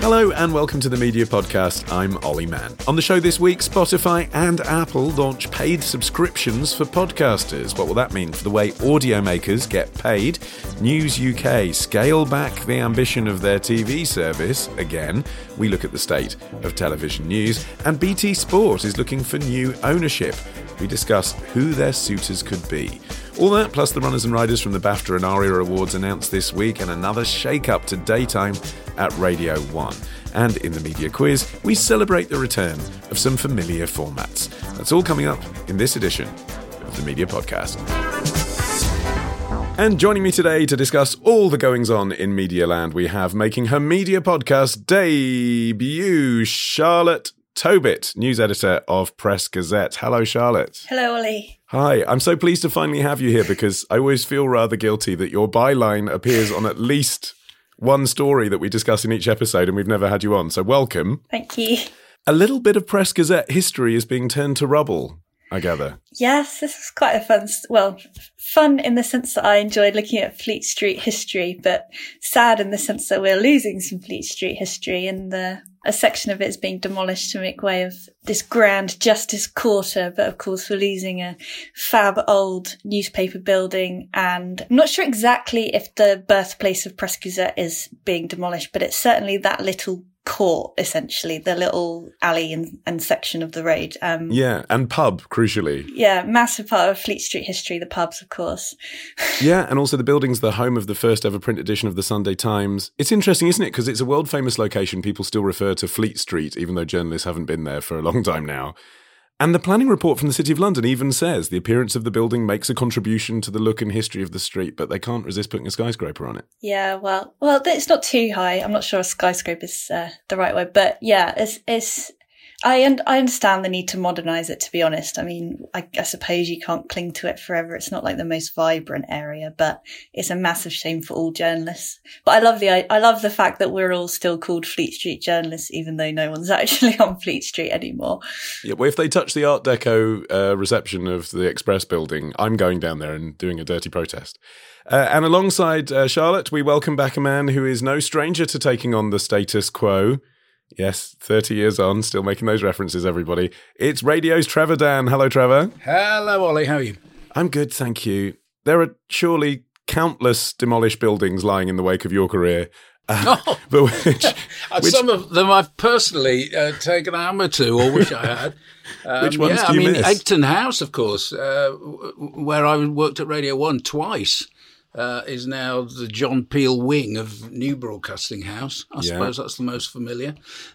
Hello and welcome to the Media Podcast. I'm Olly Mann. On the show this week, Spotify and Apple launch paid subscriptions for podcasters. What will that mean for the way audio makers get paid? News UK scale back the ambition of their TV service. Again, we look at the state of television news. And BT Sport is looking for new ownership. We discuss who their suitors could be. All that, plus the runners and riders from the BAFTA and ARIA Awards announced this week, and another shake up to daytime at Radio 1. And in the media quiz, we celebrate the return of some familiar formats. That's all coming up in this edition of the Media Podcast. And joining me today to discuss all the goings on in Media Land, we have making her media podcast debut, Charlotte Tobitt, news editor of Press Gazette. Hello, Charlotte. Hello, Olly. Hi, I'm so pleased to finally have you here because I always feel rather guilty that your byline appears on at least one story that we discuss in each episode and we've never had you on. So, welcome. Thank you. A little bit of Press Gazette history is being turned to rubble, I gather. Yes, this is quite a fun, well, fun in the sense that I enjoyed looking at Fleet Street history, but sad in the sense that we're losing some Fleet Street history and the, a section of it is being demolished to make way of this grand justice quarter. But of course, we're losing a fab old newspaper building and I'm not sure exactly if the birthplace of Press is being demolished, but it's certainly that little court essentially the little alley and, and section of the road um Yeah, and pub, crucially. yeah massive part of fleet street history the pubs of course Yeah, and also the building's the home of the first ever print edition of the Sunday Times. It's interesting, isn't it? Because it's a world famous location. People still refer to Fleet Street, even though journalists haven't been there for a long time now. And the planning report from the City of London even says the appearance of the building makes a contribution to the look and history of the street, but they can't resist putting a skyscraper on it. yeah well well it's not too high i'm not sure a skyscraper is uh, the right word but yeah it's it's I un- I understand the need to modernize it. To be honest, I mean, I, I suppose you can't cling to it forever. It's not like the most vibrant area, but it's a massive shame for all journalists. But I love the I, I love the fact that we're all still called Fleet Street journalists, even though no one's actually on Fleet Street anymore. Yeah, well, if they touch the Art Deco uh, reception of the Express building, I'm going down there and doing a dirty protest. Uh, and alongside uh, Charlotte, we welcome back a man who is no stranger to taking on the status quo. Yes, 30 years on, still making those references, everybody. It's radio's Trevor Dann. Hello, Trevor. Hello, Olly. How are you? I'm good, thank you. There are surely countless demolished buildings lying in the wake of your career. Uh, Oh. but which, which, Some of them I've personally uh, taken a hammer to, or wish I had. Um, Which ones yeah, do you I mean, miss? Egton House, of course, uh, where I worked at Radio One twice, uh, is now the John Peel wing of New Broadcasting House. I Yeah. suppose that's the most familiar.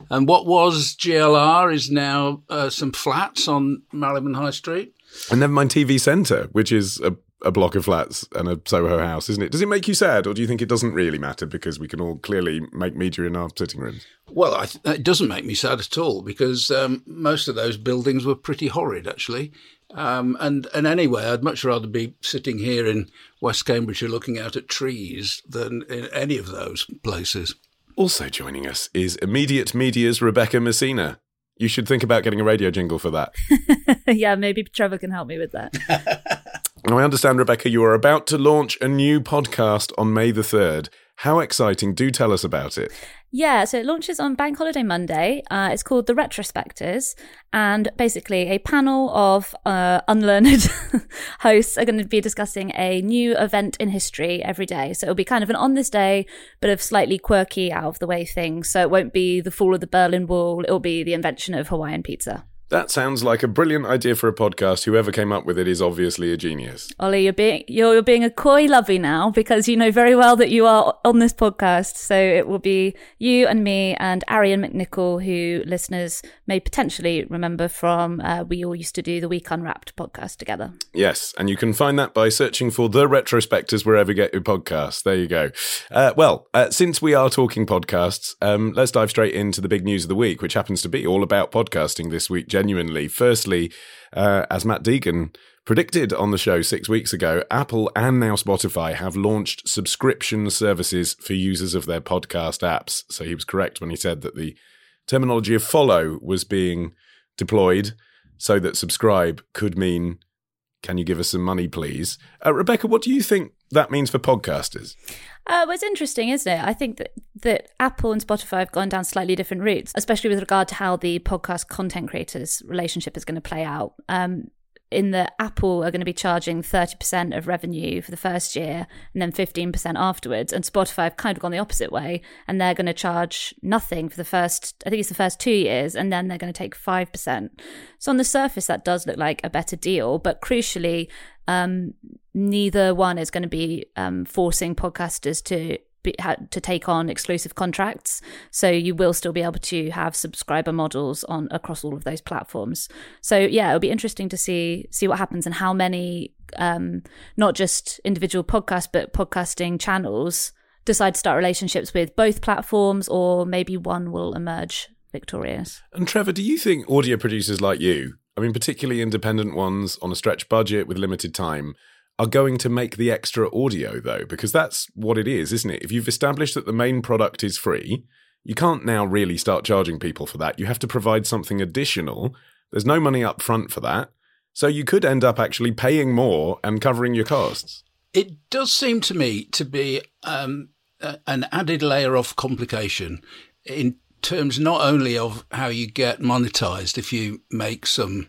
And what was GLR is now uh, some flats on Marylebone High Street. and never mind TV Centre, which is a, a block of flats and a Soho house, isn't it? Does it make you sad, or do you think it doesn't really matter because we can all clearly make media in our sitting rooms? Well, I th- it doesn't make me sad at all because um, most of those buildings were pretty horrid, actually. Um, and and anyway, I'd much rather be sitting here in West Cambridgeshire looking out at trees than in any of those places. Also joining us is Immediate Media's Rebecca Messina. You should think about getting a radio jingle for that. yeah, maybe Trevor can help me with that. Now, I understand, Rebecca, you are about to launch a new podcast on May the 3rd. How exciting. Do tell us about it. Yeah, so it launches on Bank Holiday Monday. Uh, it's called The Retrospectors, and basically a panel of uh, unlearned hosts are going to be discussing a new event in history every day. So it'll be kind of an on this day, but of slightly quirky, out of the way things. So it won't be the fall of the Berlin Wall; it'll be the invention of Hawaiian pizza. That sounds like a brilliant idea for a podcast. Whoever came up with it is obviously a genius. Olly, you're being you're, you're being a coy lovey now because you know very well that you are on this podcast. So it will be you and me and Arion McNicoll, who listeners may potentially remember from uh, we all used to do the Week Unwrapped podcast together. Yes, and you can find that by searching for the Retrospectors wherever you get your podcasts. There you go. Uh, well, uh, since we are talking podcasts, um, let's dive straight into the big news of the week, which happens to be all about podcasting this week genuinely. Firstly, uh, as Matt Deegan predicted on the show six weeks ago, Apple and now Spotify have launched subscription services for users of their podcast apps. So he was correct when he said that the terminology of follow was being deployed so that subscribe could mean can you give us some money, please? Uh, Rebecca, what do you think that means for podcasters? Uh, well, it's interesting, isn't it? I think that, that Apple and Spotify have gone down slightly different routes, especially with regard to how the podcast content creators relationship is going to play out. Um, in that Apple are going to be charging 30% of revenue for the first year and then 15% afterwards. And Spotify have kind of gone the opposite way and they're going to charge nothing for the first, I think it's the first two years, and then they're going to take 5%. So on the surface, that does look like a better deal. But crucially, um, neither one is going to be um, forcing podcasters to be, ha- to take on exclusive contracts. So you will still be able to have subscriber models on across all of those platforms. So yeah, it'll be interesting to see see what happens and how many um, not just individual podcasts but podcasting channels decide to start relationships with both platforms, or maybe one will emerge victorious. And Trevor, do you think audio producers like you, I mean, particularly independent ones on a stretch budget with limited time, are going to make the extra audio though? Because that's what it is, isn't it? If you've established that the main product is free, you can't now really start charging people for that. You have to provide something additional. There's no money up front for that. So you could end up actually paying more and covering your costs. It does seem to me to be um, a- an added layer of complication in terms not only of how you get monetized if you make some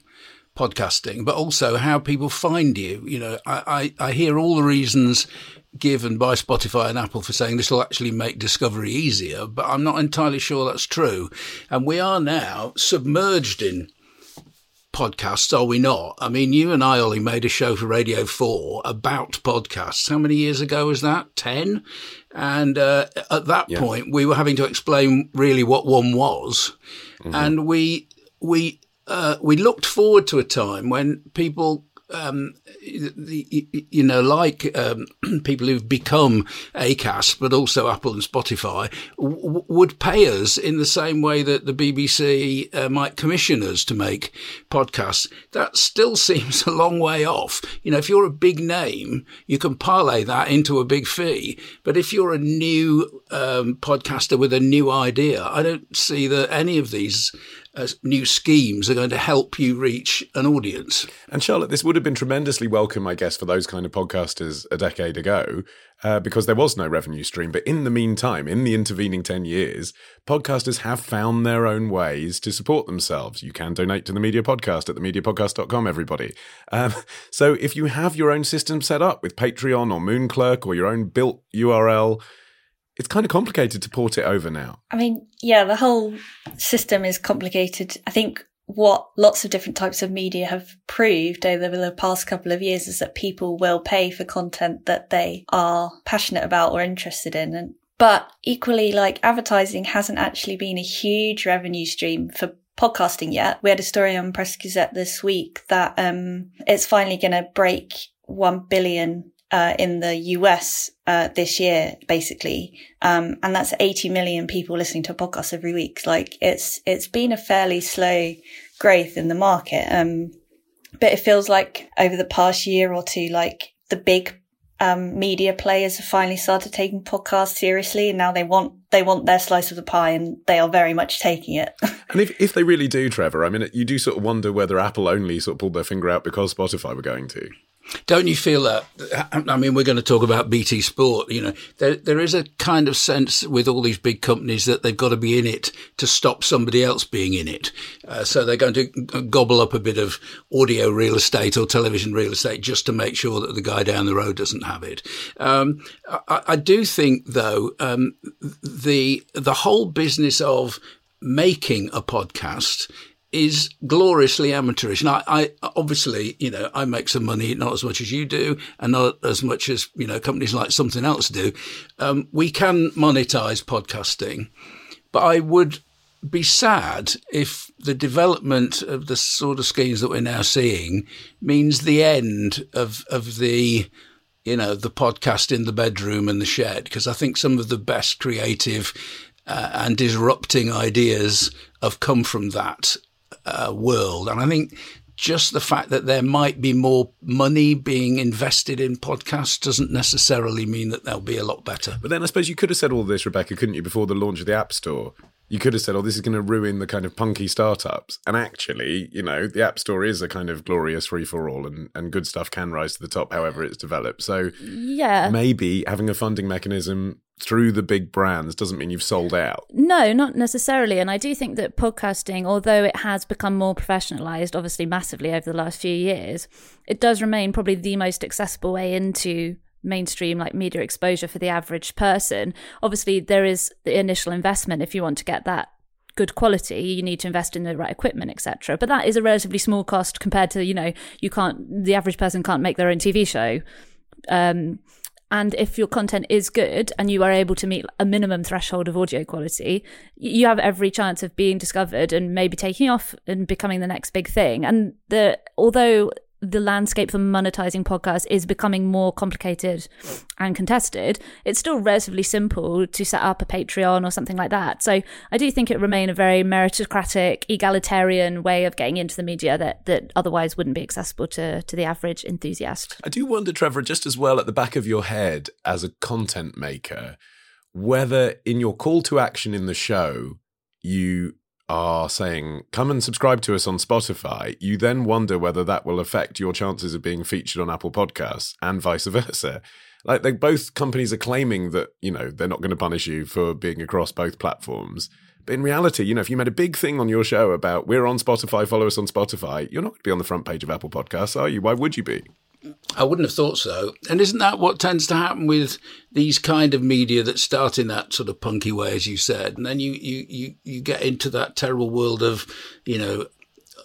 podcasting, but also how people find you. You know, I, I, I hear all the reasons given by Spotify and Apple for saying this will actually make discovery easier, but I'm not entirely sure that's true. And we are now submerged in podcasts, are we not? I mean, you and I, Olly, made a show for Radio 4 about podcasts. How many years ago was that? 10? And uh, at that Yeah. point, we were having to explain really what one was. And we, we, uh, we looked forward to a time when people um, you know, like um, people who've become ACAST, but also Apple and Spotify, w- would pay us in the same way that the BBC uh, might commission us to make podcasts. That still seems a long way off. You know, if you're a big name, you can parlay that into a big fee. But if you're a new um, podcaster with a new idea, I don't see that any of these uh, new schemes are going to help you reach an audience. And Charlotte, this would have been tremendously welcome, I guess, for those kind of podcasters a decade ago, uh, because there was no revenue stream. But in the meantime, in the intervening 10 years, podcasters have found their own ways to support themselves. You can donate to the Media Podcast at themediapodcast.com, everybody. Um, so if you have your own system set up with Patreon or Moonclerk or your own built URL, it's kind of complicated to port it over now. I mean, yeah, the whole system is complicated. I think what lots of different types of media have proved over the past couple of years is that people will pay for content that they are passionate about or interested in. And, but equally, like advertising hasn't actually been a huge revenue stream for podcasting yet. We had a story on Press Gazette this week that, um, it's finally going to break 1 billion uh, in the US uh, this year, basically, um, and that's 80 million people listening to a podcast every week. Like it's it's been a fairly slow growth in the market, um, but it feels like over the past year or two, like the big um, media players have finally started taking podcasts seriously, and now they want they want their slice of the pie, and they are very much taking it. And if, if they really do, Trevor, I mean, you do sort of wonder whether Apple only sort of pulled their finger out because Spotify were going to. Don't you feel that? I mean, we're going to talk about BT Sport. You know, there there is a kind of sense with all these big companies that they've got to be in it to stop somebody else being in it. Uh, so they're going to gobble up a bit of audio real estate or television real estate just to make sure that the guy down the road doesn't have it. Um, I, I, do think, though, um, the the whole business of making a podcast is gloriously amateurish. I, I, obviously, you know, I make some money, not as much as you do, and not as much as you know companies like something else do. Um, we can monetize podcasting, but I would be sad if the development of the sort of schemes that we're now seeing means the end of of the you know the podcast in the bedroom and the shed because I think some of the best creative uh, and disrupting ideas have come from that uh, world. And I think just the fact that there might be more money being invested in podcasts doesn't necessarily mean that they'll be a lot better. But then I suppose you could have said all this, Rebecca, couldn't you, before the launch of the App Store? You could have said, oh, this is going to ruin the kind of punky startups. And actually, you know, the App Store is a kind of glorious free for all and, and good stuff can rise to the top however it's developed. So, yeah. Maybe having a funding mechanism through the big brands doesn't mean you've sold out. No, not necessarily. And I do think that podcasting, although it has become more professionalized, obviously massively over the last few years, it does remain probably the most accessible way into mainstream like media exposure for the average person. Obviously, there is the initial investment if you want to get that good quality you need to invest in the right equipment etc but that is a relatively small cost compared to you know you can't the average person can't make their own tv show um, and if your content is good and you are able to meet a minimum threshold of audio quality, you have every chance of being discovered and maybe taking off and becoming the next big thing. And the although the landscape for monetizing podcasts is becoming more complicated and contested, it's still relatively simple to set up a Patreon or something like that. So I do think it remain a very meritocratic, egalitarian way of getting into the media that that otherwise wouldn't be accessible to to the average enthusiast. I do wonder, Trevor, just as well at the back of your head as a content maker, whether in your call to action in the show you are saying, come and subscribe to us on Spotify, you then wonder whether that will affect your chances of being featured on Apple Podcasts and vice versa. Like they both companies are claiming that, you know, they're not going to punish you for being across both platforms. But in reality, you know, if you made a big thing on your show about we're on Spotify, follow us on Spotify, you're not going to be on the front page of Apple Podcasts, are you? Why would you be? I wouldn't have thought so. And isn't that what tends to happen with these kind of media that start in that sort of punky way, as you said, and then you you you, you get into that terrible world of, you know,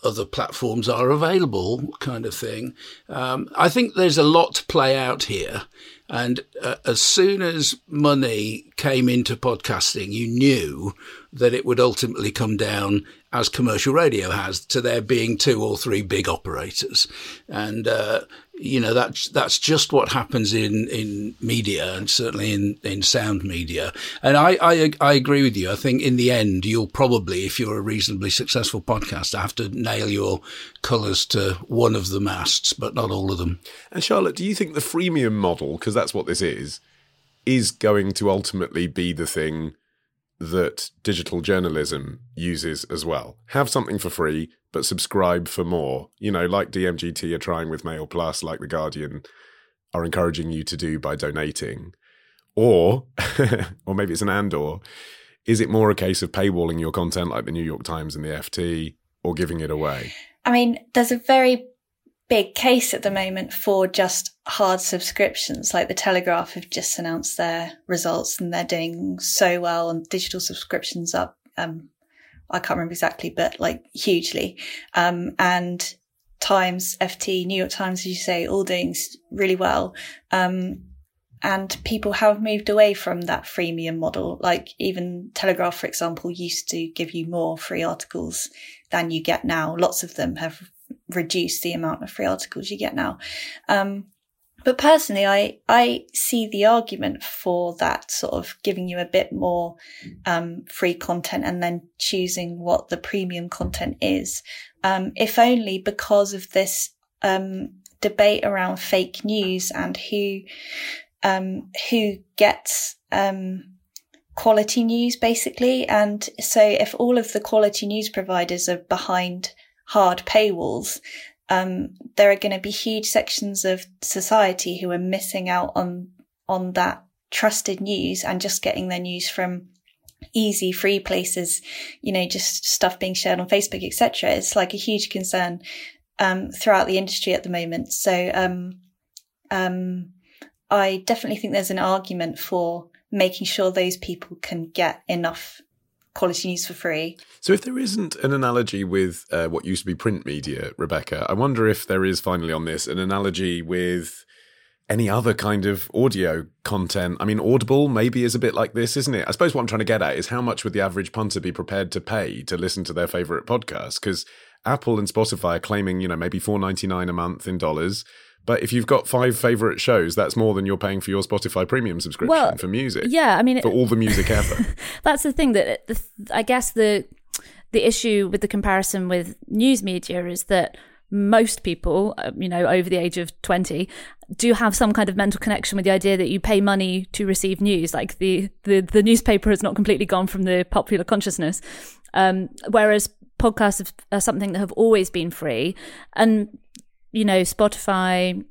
other platforms are available kind of thing. Um, I think there's a lot to play out here. And uh, as soon as money came into podcasting, you knew that it would ultimately come down, as commercial radio has, to there being two or three big operators. And uh, you know that's that's just what happens in in media and certainly in in sound media. And I, I i agree with you. I think in the end you'll probably if you're a reasonably successful podcaster have to nail your colors to one of the masts but not all of them. And charlotte do you think the freemium model because that's what this is is going to ultimately be the thing that digital journalism uses as well. Have something for free, but subscribe for more. You know, like DMGT are trying with Mail Plus, like The Guardian are encouraging you to do by donating. Or, or maybe it's an and or, is it more a case of paywalling your content like the New York Times and the FT or giving it away? I mean, there's a very big case at the moment for just hard subscriptions. Like the Telegraph have just announced their results and they're doing so well on digital subscriptions up. Um, I can't remember exactly, but like hugely. Um, and Times, FT, New York Times, as you say, all doing really well. Um, and people have moved away from that freemium model. Like even Telegraph, for example, used to give you more free articles than you get now. Lots of them have reduce the amount of free articles you get now. Um, but personally, I, I see the argument for that sort of giving you a bit more, um, free content and then choosing what the premium content is. Um, if only because of this, um, debate around fake news and who, um, who gets, um, quality news basically. And so if all of the quality news providers are behind hard paywalls, um, there are going to be huge sections of society who are missing out on on that trusted news and just getting their news from easy free places you know just stuff being shared on facebook etc it's like a huge concern um, throughout the industry at the moment. So um, um, i definitely think there's an argument for making sure those people can get enough quality news for free. So, if there isn't an analogy with uh, what used to be print media, Rebecca, I wonder if there is finally on this an analogy with any other kind of audio content. I mean, Audible maybe is a bit like this, isn't it? I suppose what I'm trying to get at is how much would the average punter be prepared to pay to listen to their favorite podcast? Because Apple and Spotify are claiming, you know, maybe four ninety nine a month in dollars. But if you've got five favorite shows, that's more than you're paying for your Spotify premium subscription well, for music. Yeah, I mean, for all the music ever. that's the thing that the, I guess the the issue with the comparison with news media is that most people, uh, you know, over the age of 20, do have some kind of mental connection with the idea that you pay money to receive news. Like the, the, the newspaper has not completely gone from the popular consciousness. Um, whereas podcasts are something that have always been free. And, you know, Spotify,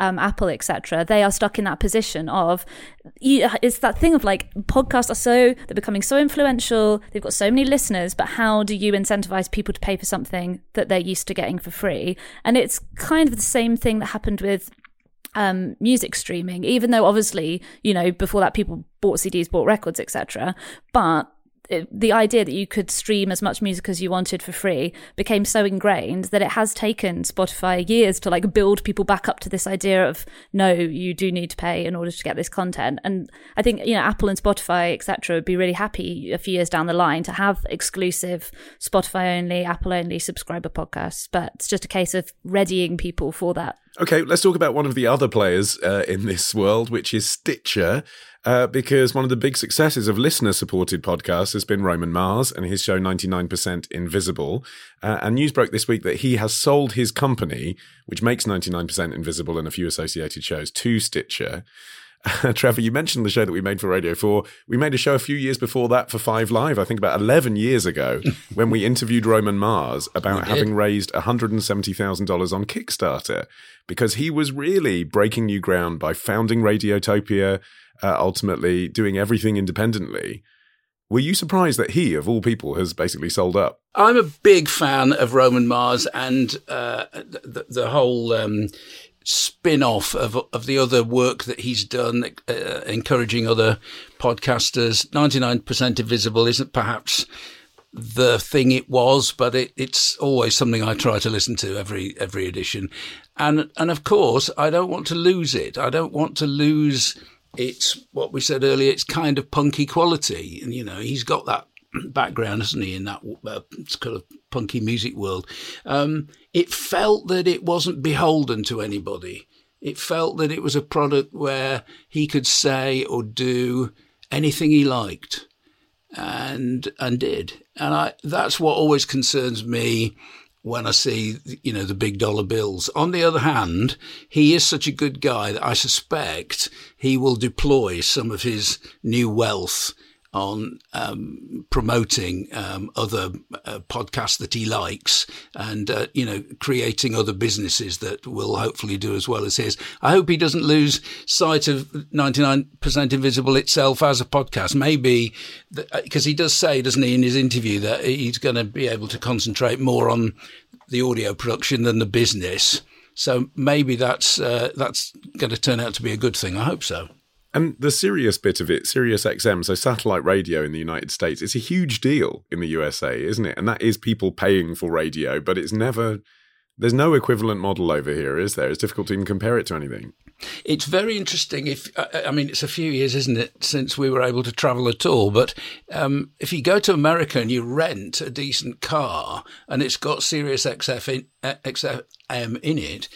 um, Apple, etc., they are stuck in that position of it's that thing of like podcasts are so they're becoming so influential, they've got so many listeners, but how do you incentivize people to pay for something that they're used to getting for free? And it's kind of the same thing that happened with um, music streaming, even though obviously, you know, before that people bought CDs, bought records, etc. But the idea that you could stream as much music as you wanted for free became so ingrained that it has taken Spotify years to like build people back up to this idea of no, you do need to pay in order to get this content. And I think you know Apple and Spotify etc. would be really happy a few years down the line to have exclusive Spotify only, Apple only subscriber podcasts. But it's just a case of readying people for that. Okay, let's talk about one of the other players uh, in this world, which is Stitcher uh, because one of the big successes of listener supported podcasts has been Roman Mars and his show 99% Invisible. Uh, and news broke this week that he has sold his company, which makes 99% Invisible and a few associated shows, to Stitcher. Trevor, you mentioned the show that we made for Radio 4. We made a show a few years before that for Five Live, I think about 11 years ago, when we interviewed Roman Mars about having raised $170,000 on Kickstarter because he was really breaking new ground by founding Radiotopia, uh, ultimately doing everything independently. Were you surprised that he, of all people, has basically sold up? I'm a big fan of Roman Mars and uh, the, the, whole um, spin off of, of the other work that he's done, uh, encouraging other podcasters. 99% Invisible isn't perhaps the thing it was, but it, it's always something I try to listen to every every edition, and and of course I don't want to lose it. I don't want to lose it's what we said earlier. It's kind of punky quality, and you know he's got that background, hasn't he, in that uh, kind of punky music world. Um, it felt that it wasn't beholden to anybody. It felt that it was a product where he could say or do anything he liked, and and did. And I that's what always concerns me when I see, you know, the big dollar bills. On the other hand, he is such a good guy that I suspect he will deploy some of his new wealth on um, promoting um, other uh, podcasts that he likes and, uh, you know, creating other businesses that will hopefully do as well as his. I hope he doesn't lose sight of 99% Invisible itself as a podcast. Maybe because uh, he does say, doesn't he, in his interview that he's going to be able to concentrate more on the audio production than the business. So maybe that's uh, that's going to turn out to be a good thing. I hope so. And the serious bit of it, Sirius XM, so satellite radio in the United States, it's a huge deal in the USA, isn't it? And that is people paying for radio, but it's never, there's no equivalent model over here, is there? It's difficult to even compare it to anything. It's very interesting. If uh, uh, I mean, it's a few years, isn't it, since we were able to travel at all? But um, if you go to America and you rent a decent car and it's got Sirius XF in, uh, XM in it,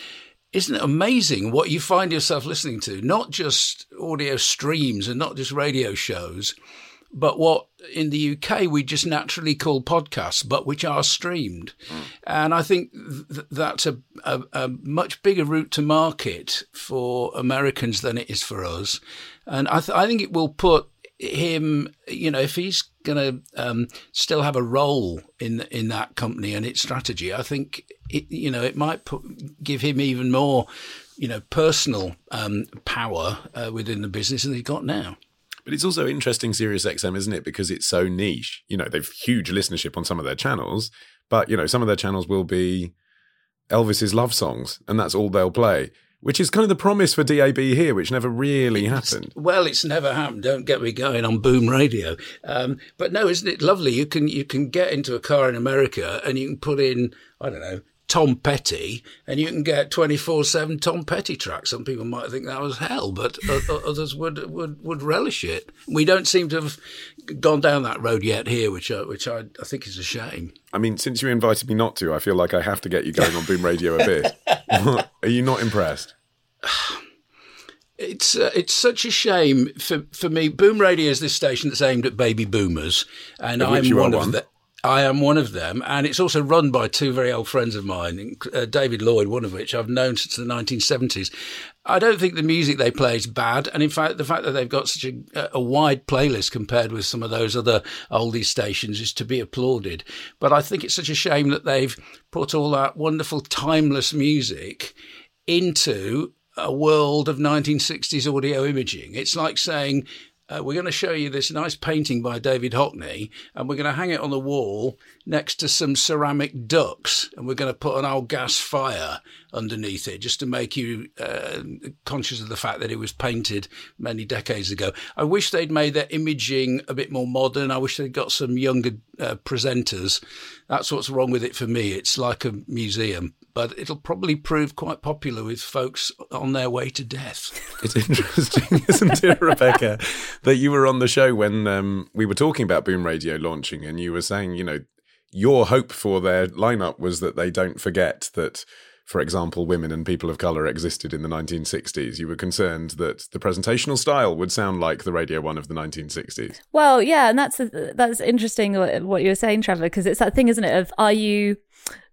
isn't it amazing what you find yourself listening to? Not just audio streams and not just radio shows, but what in the UK we just naturally call podcasts, but which are streamed. Mm. And I think th- that's a, a, a, much bigger route to market for Americans than it is for us. And I, th- I think it will put him, you know, if he's going to um, still have a role in in that company and its strategy, I think it, you know it might put, give him even more you know personal um, power uh, within the business than he's got now. But it's also interesting, Sirius XM, isn't it? Because it's so niche. You know, they've huge listenership on some of their channels, but you know, some of their channels will be Elvis's love songs, and that's all they'll play. Which is kind of the promise for DAB here, which never really happened. Well, it's never happened. Don't get me going on Boom Radio. Um, but no, isn't it lovely? You can you can get into a car in America and you can put in I don't know Tom Petty, and you can get twenty four seven Tom Petty tracks. Some people might think that was hell, but others would, would would relish it. We don't seem to have gone down that road yet here, which I, which I, I think is a shame. I mean, since you invited me not to, I feel like I have to get you going on Boom Radio a bit. Are you not impressed? It's uh, it's such a shame for for me. Boom Radio is this station that's aimed at baby boomers, and I'm which you are one one. of the. I am one of them, and it's also run by two very old friends of mine, uh, David Lloyd, one of which I've known since the 1970s. I don't think the music they play is bad, and in fact, the fact that they've got such a, a wide playlist compared with some of those other oldie stations is to be applauded. But I think it's such a shame that they've put all that wonderful, timeless music into a world of 1960s audio imaging. It's like saying, uh, we're going to show you this nice painting by David Hockney, and we're going to hang it on the wall next to some ceramic ducks, and we're going to put an old gas fire underneath it just to make you uh, conscious of the fact that it was painted many decades ago. I wish they'd made their imaging a bit more modern. I wish they'd got some younger uh, presenters. That's what's wrong with it for me. It's like a museum, but it'll probably prove quite popular with folks on their way to death. It's interesting, isn't it, Rebecca, that you were on the show when um, we were talking about Boom Radio launching, and you were saying, you know, your hope for their lineup was that they don't forget that, for example, women and people of color existed in the 1960s. You were concerned that the presentational style would sound like the Radio One of the 1960s. Well, yeah, and that's that's interesting what, what you were saying, Trevor, because it's that thing, isn't it? Of are you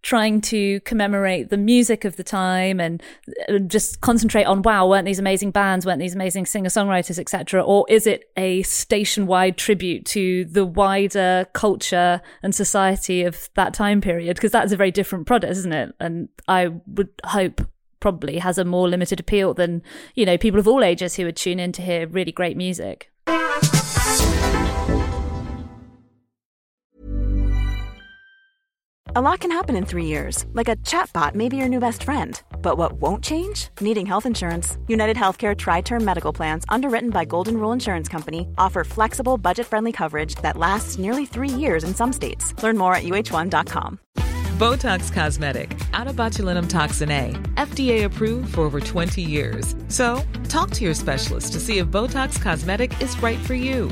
trying to commemorate the music of the time and uh, just concentrate on wow weren't these amazing bands weren't these amazing singer songwriters etc or is it a station wide tribute to the wider culture and society of that time period? Because that's a very different product isn't it? And i would hope probably has a more limited appeal than you know people of all ages who would tune in to hear really great music A lot can happen in three years, like a chatbot may be your new best friend. But what won't change? Needing health insurance. United Healthcare Tri Term Medical Plans, underwritten by Golden Rule Insurance Company, offer flexible, budget friendly coverage that lasts nearly three years in some states. Learn more at uh1.com. Botox Cosmetic, out of botulinum toxin A, FDA approved for over 20 years. So, talk to your specialist to see if Botox Cosmetic is right for you.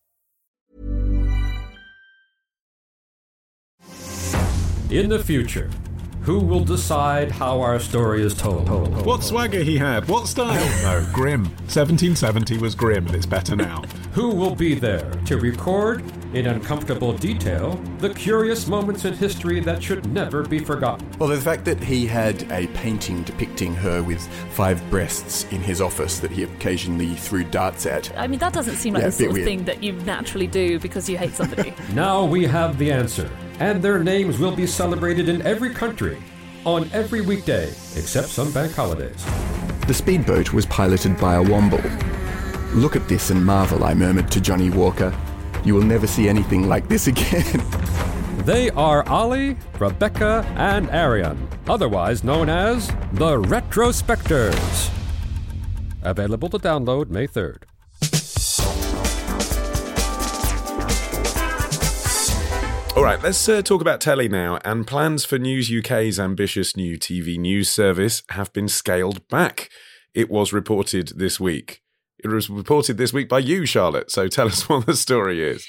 In the future, who will decide how our story is told? What swagger he had, what style? no, grim. 1770 was grim and it's better now. Who will be there to record, in uncomfortable detail, the curious moments in history that should never be forgotten? Well, the fact that he had a painting depicting her with five breasts in his office that he occasionally threw darts at. I mean, that doesn't seem like Yeah, the a bit sort of weird. thing that you naturally do because you hate somebody. Now we have the answer, and their names will be celebrated in every country on every weekday, except some bank holidays. The speedboat was piloted by a womble. Look at this and marvel, I murmured to Johnny Walker. You will never see anything like this again. They are Olly, Rebecca, and Arion, otherwise known as the Retrospectors. Available to download May 3rd. All right, let's uh, talk about telly now. And plans for News UK's ambitious new TV news service have been scaled back. It was reported this week. It was reported this week by you, Charlotte. So tell us what the story is.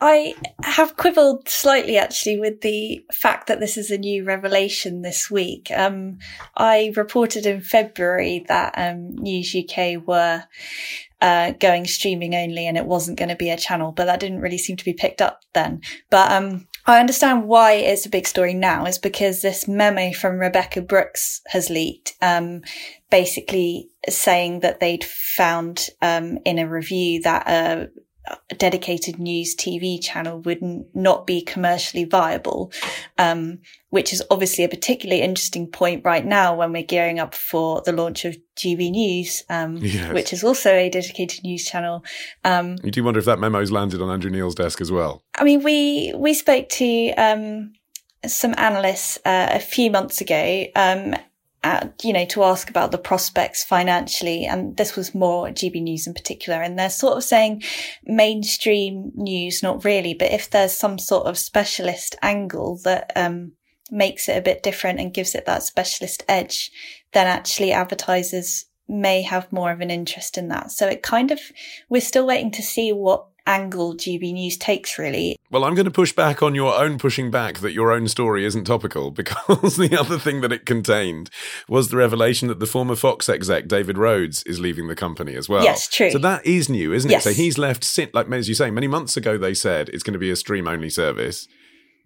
I have quibbled slightly actually with the fact that this is a new revelation this week. Um, I reported in February that um, News UK were uh, going streaming only and it wasn't going to be a channel, but that didn't really seem to be picked up then. But um, I understand why it's a big story now is because this memo from Rebekah Brooks has leaked, um, basically saying that they'd found um, in a review that a a dedicated news TV channel would n- not be commercially viable, um, which is obviously a particularly interesting point right now when we're gearing up for the launch of GB News, um, Yes. which is also a dedicated news channel. Um, You do wonder if that memo's landed on Andrew Neil's desk as well. I mean, we we spoke to um, some analysts uh, a few months ago, um, uh, you know, to ask about the prospects financially, and this was more GB News in particular, and they're sort of saying mainstream news, not really, but if there's some sort of specialist angle that um, makes it a bit different and gives it that specialist edge, then actually advertisers may have more of an interest in that. So it kind of, we're still waiting to see what angle GB News takes really. Well, I'm going to push back on your own pushing back that your own story isn't topical because the other thing that it contained was the revelation that the former Fox exec David Rhodes is leaving the company as well. Yes, true. So that is new, isn't Yes. it? So he's left, sin- like as you say, many months ago they said it's going to be a stream only service.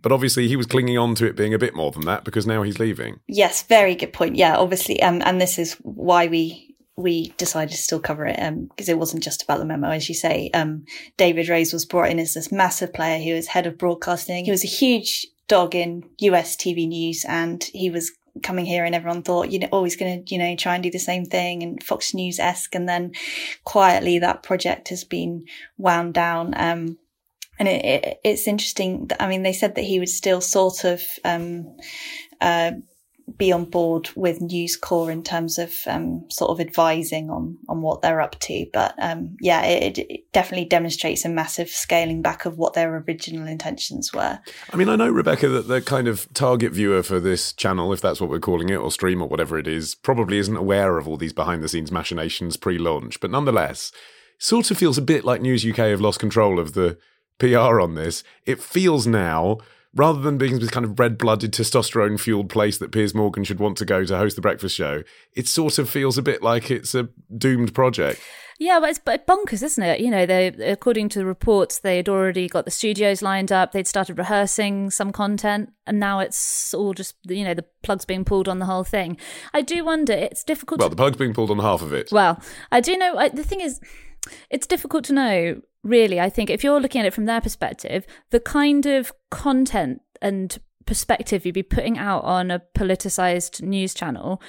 But obviously he was clinging on to it being a bit more than that because now he's leaving. Yes, very good point. Yeah, obviously, um, and this is why we we decided to still cover it um, because it wasn't just about the memo, as you say. Um, David Rhodes was brought in as this massive player. He was head of broadcasting. He was a huge dog in US TV news, and he was coming here, and everyone thought, you know, oh, going to, you know, try and do the same thing and Fox News esque, and then quietly that project has been wound down. Um, and it, it, it's interesting. That, I mean, they said that he would still sort of um, uh, be on board with News Corps in terms of um, sort of advising on on what they're up to. But um, yeah, it, it definitely demonstrates a massive scaling back of what their original intentions were. I mean, I know, Rebecca, that the kind of target viewer for this channel, if that's what we're calling it, or stream or whatever it is, probably isn't aware of all these behind the scenes machinations pre launch. But nonetheless, sort of feels a bit like News UK have lost control of the PR on this. It feels now, rather than being this kind of red blooded, testosterone fueled place that Piers Morgan should want to go to host the breakfast show, it sort of feels a bit like it's a doomed project. Yeah, but it's bonkers, isn't it? You know, they according to the reports, they had already got the studios lined up. They'd started rehearsing some content, and now it's all just you know the plugs being pulled on the whole thing. I do wonder. It's difficult. Well, to, the plug's being pulled on half of it. well, I do know. I, the thing is, it's difficult to know. Really, I think if you're looking at it from their perspective, the kind of content and perspective you'd be putting out on a politicized news channel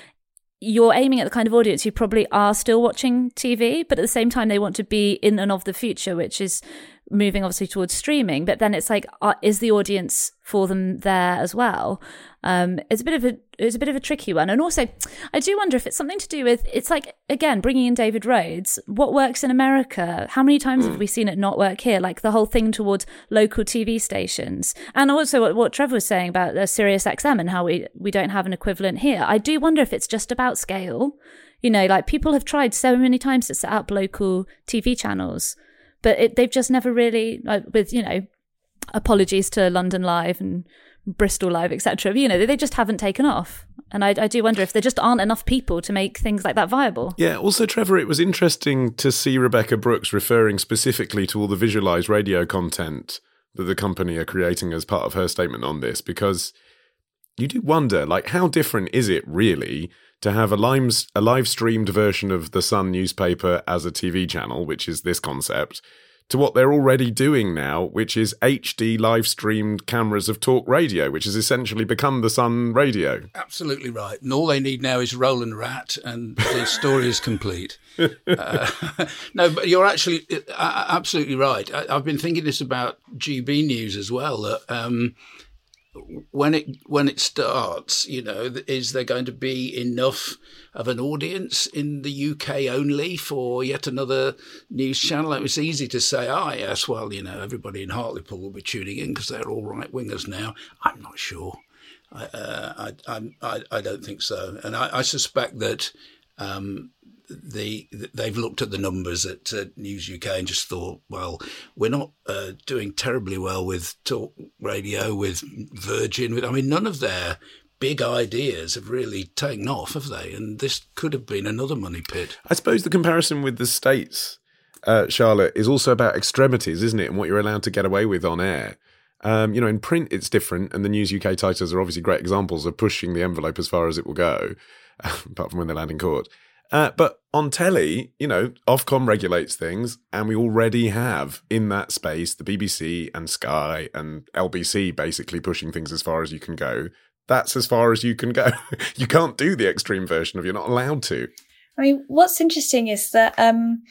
you're aiming at the kind of audience who probably are still watching TV, but at the same time, they want to be in and of the future, which is moving obviously towards streaming. But then it's like, uh, is the audience for them there as well? Um, it's a bit of a it's a bit of a tricky one, and also I do wonder if it's something to do with it's like again bringing in David Rhodes. What works in America? How many times have we seen it not work here? Like the whole thing towards local TV stations, and also what, what Trevor was saying about uh, Sirius XM and how we we don't have an equivalent here. I do wonder if it's just about scale. You know, like people have tried so many times to set up local TV channels, but it, they've just never really, like, with you know, apologies to London Live and Bristol Live, etc. You know, they just haven't taken off. And I, I do wonder if there just aren't enough people to make things like that viable. Yeah, also, Trevor, it was interesting to see Rebekah Brooks referring specifically to all the visualized radio content that the company are creating as part of her statement on this, because you do wonder, like, how different is it really to have a live, a live streamed version of the Sun newspaper as a TV channel, which is this concept, to what they're already doing now, which is HD live streamed cameras of talk radio, which has essentially become the Sun radio. Absolutely right. And all they need now is Roland Rat, and the story is complete. Uh, no, but you're actually uh, absolutely right. I, I've been thinking this about GB News as well. That um, when it when it starts, you know, is there going to be enough of an audience in the UK only for yet another news channel? It was easy to say, ah, oh, yes, well, you know, everybody in Hartlepool will be tuning in because they're all right wingers now. I'm not sure. I, uh, I, I, I, don't think so, and I, I suspect that um, the they've looked at the numbers at uh, News UK and just thought, well, we're not uh, doing terribly well with talk radio, with Virgin. With I mean, none of their big ideas have really taken off, have they? And this could have been another money pit. I suppose the comparison with the states, uh, Charlotte, is also about extremities, isn't it, and what you're allowed to get away with on air. Um, you know, in print, it's different, and the News UK titles are obviously great examples of pushing the envelope as far as it will go, apart from when they land in court. Uh, but on telly, you know, Ofcom regulates things, and we already have in that space the BBC and Sky and LBC basically pushing things as far as you can go. That's as far as you can go. you can't do the extreme version of you're not allowed to. I mean, what's interesting is that um,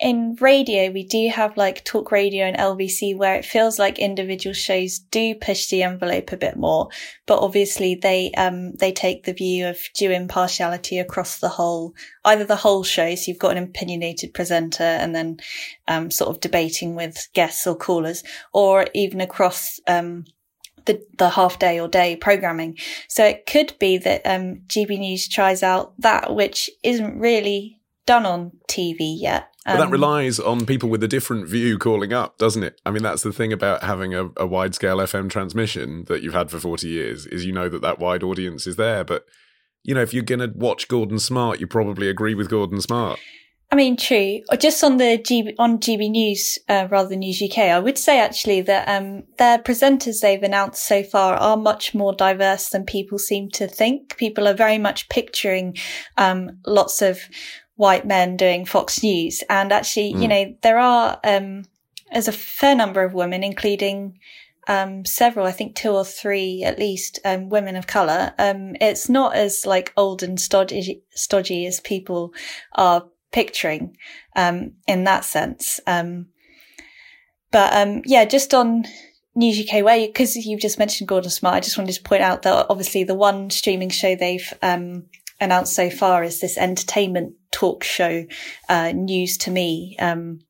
in radio, we do have like talk radio and LBC where it feels like individual shows do push the envelope a bit more, but obviously they, um, they take the view of due impartiality across the whole, either the whole show. So you've got an opinionated presenter and then, um, sort of debating with guests or callers or even across, um, the, the half day or day programming. So it could be that, um, GB News tries out that, which isn't really done on TV yet. But that um, relies on people with a different view calling up, doesn't it? I mean, that's the thing about having a, a wide scale FM transmission that you've had for 40 years is you know that that wide audience is there. But, you know, if you're going to watch Gordon Smart, you probably agree with Gordon Smart. I mean, true. Just on the GB, on GB News uh, rather than News UK, I would say actually that um, their presenters they've announced so far are much more diverse than people seem to think. People are very much picturing um, lots of white men doing Fox News. And actually, mm. you know, there are, um, there's a fair number of women, including, um, several, I think two or three at least, um, women of color. Um, it's not as like old and stodgy, stodgy as people are picturing, um, in that sense. Um, but, um, yeah, just on, News UK where because you've just mentioned Gordon Smart, I just wanted to point out that obviously the one streaming show they've um, announced so far is this entertainment talk show, uh, news to me. Um,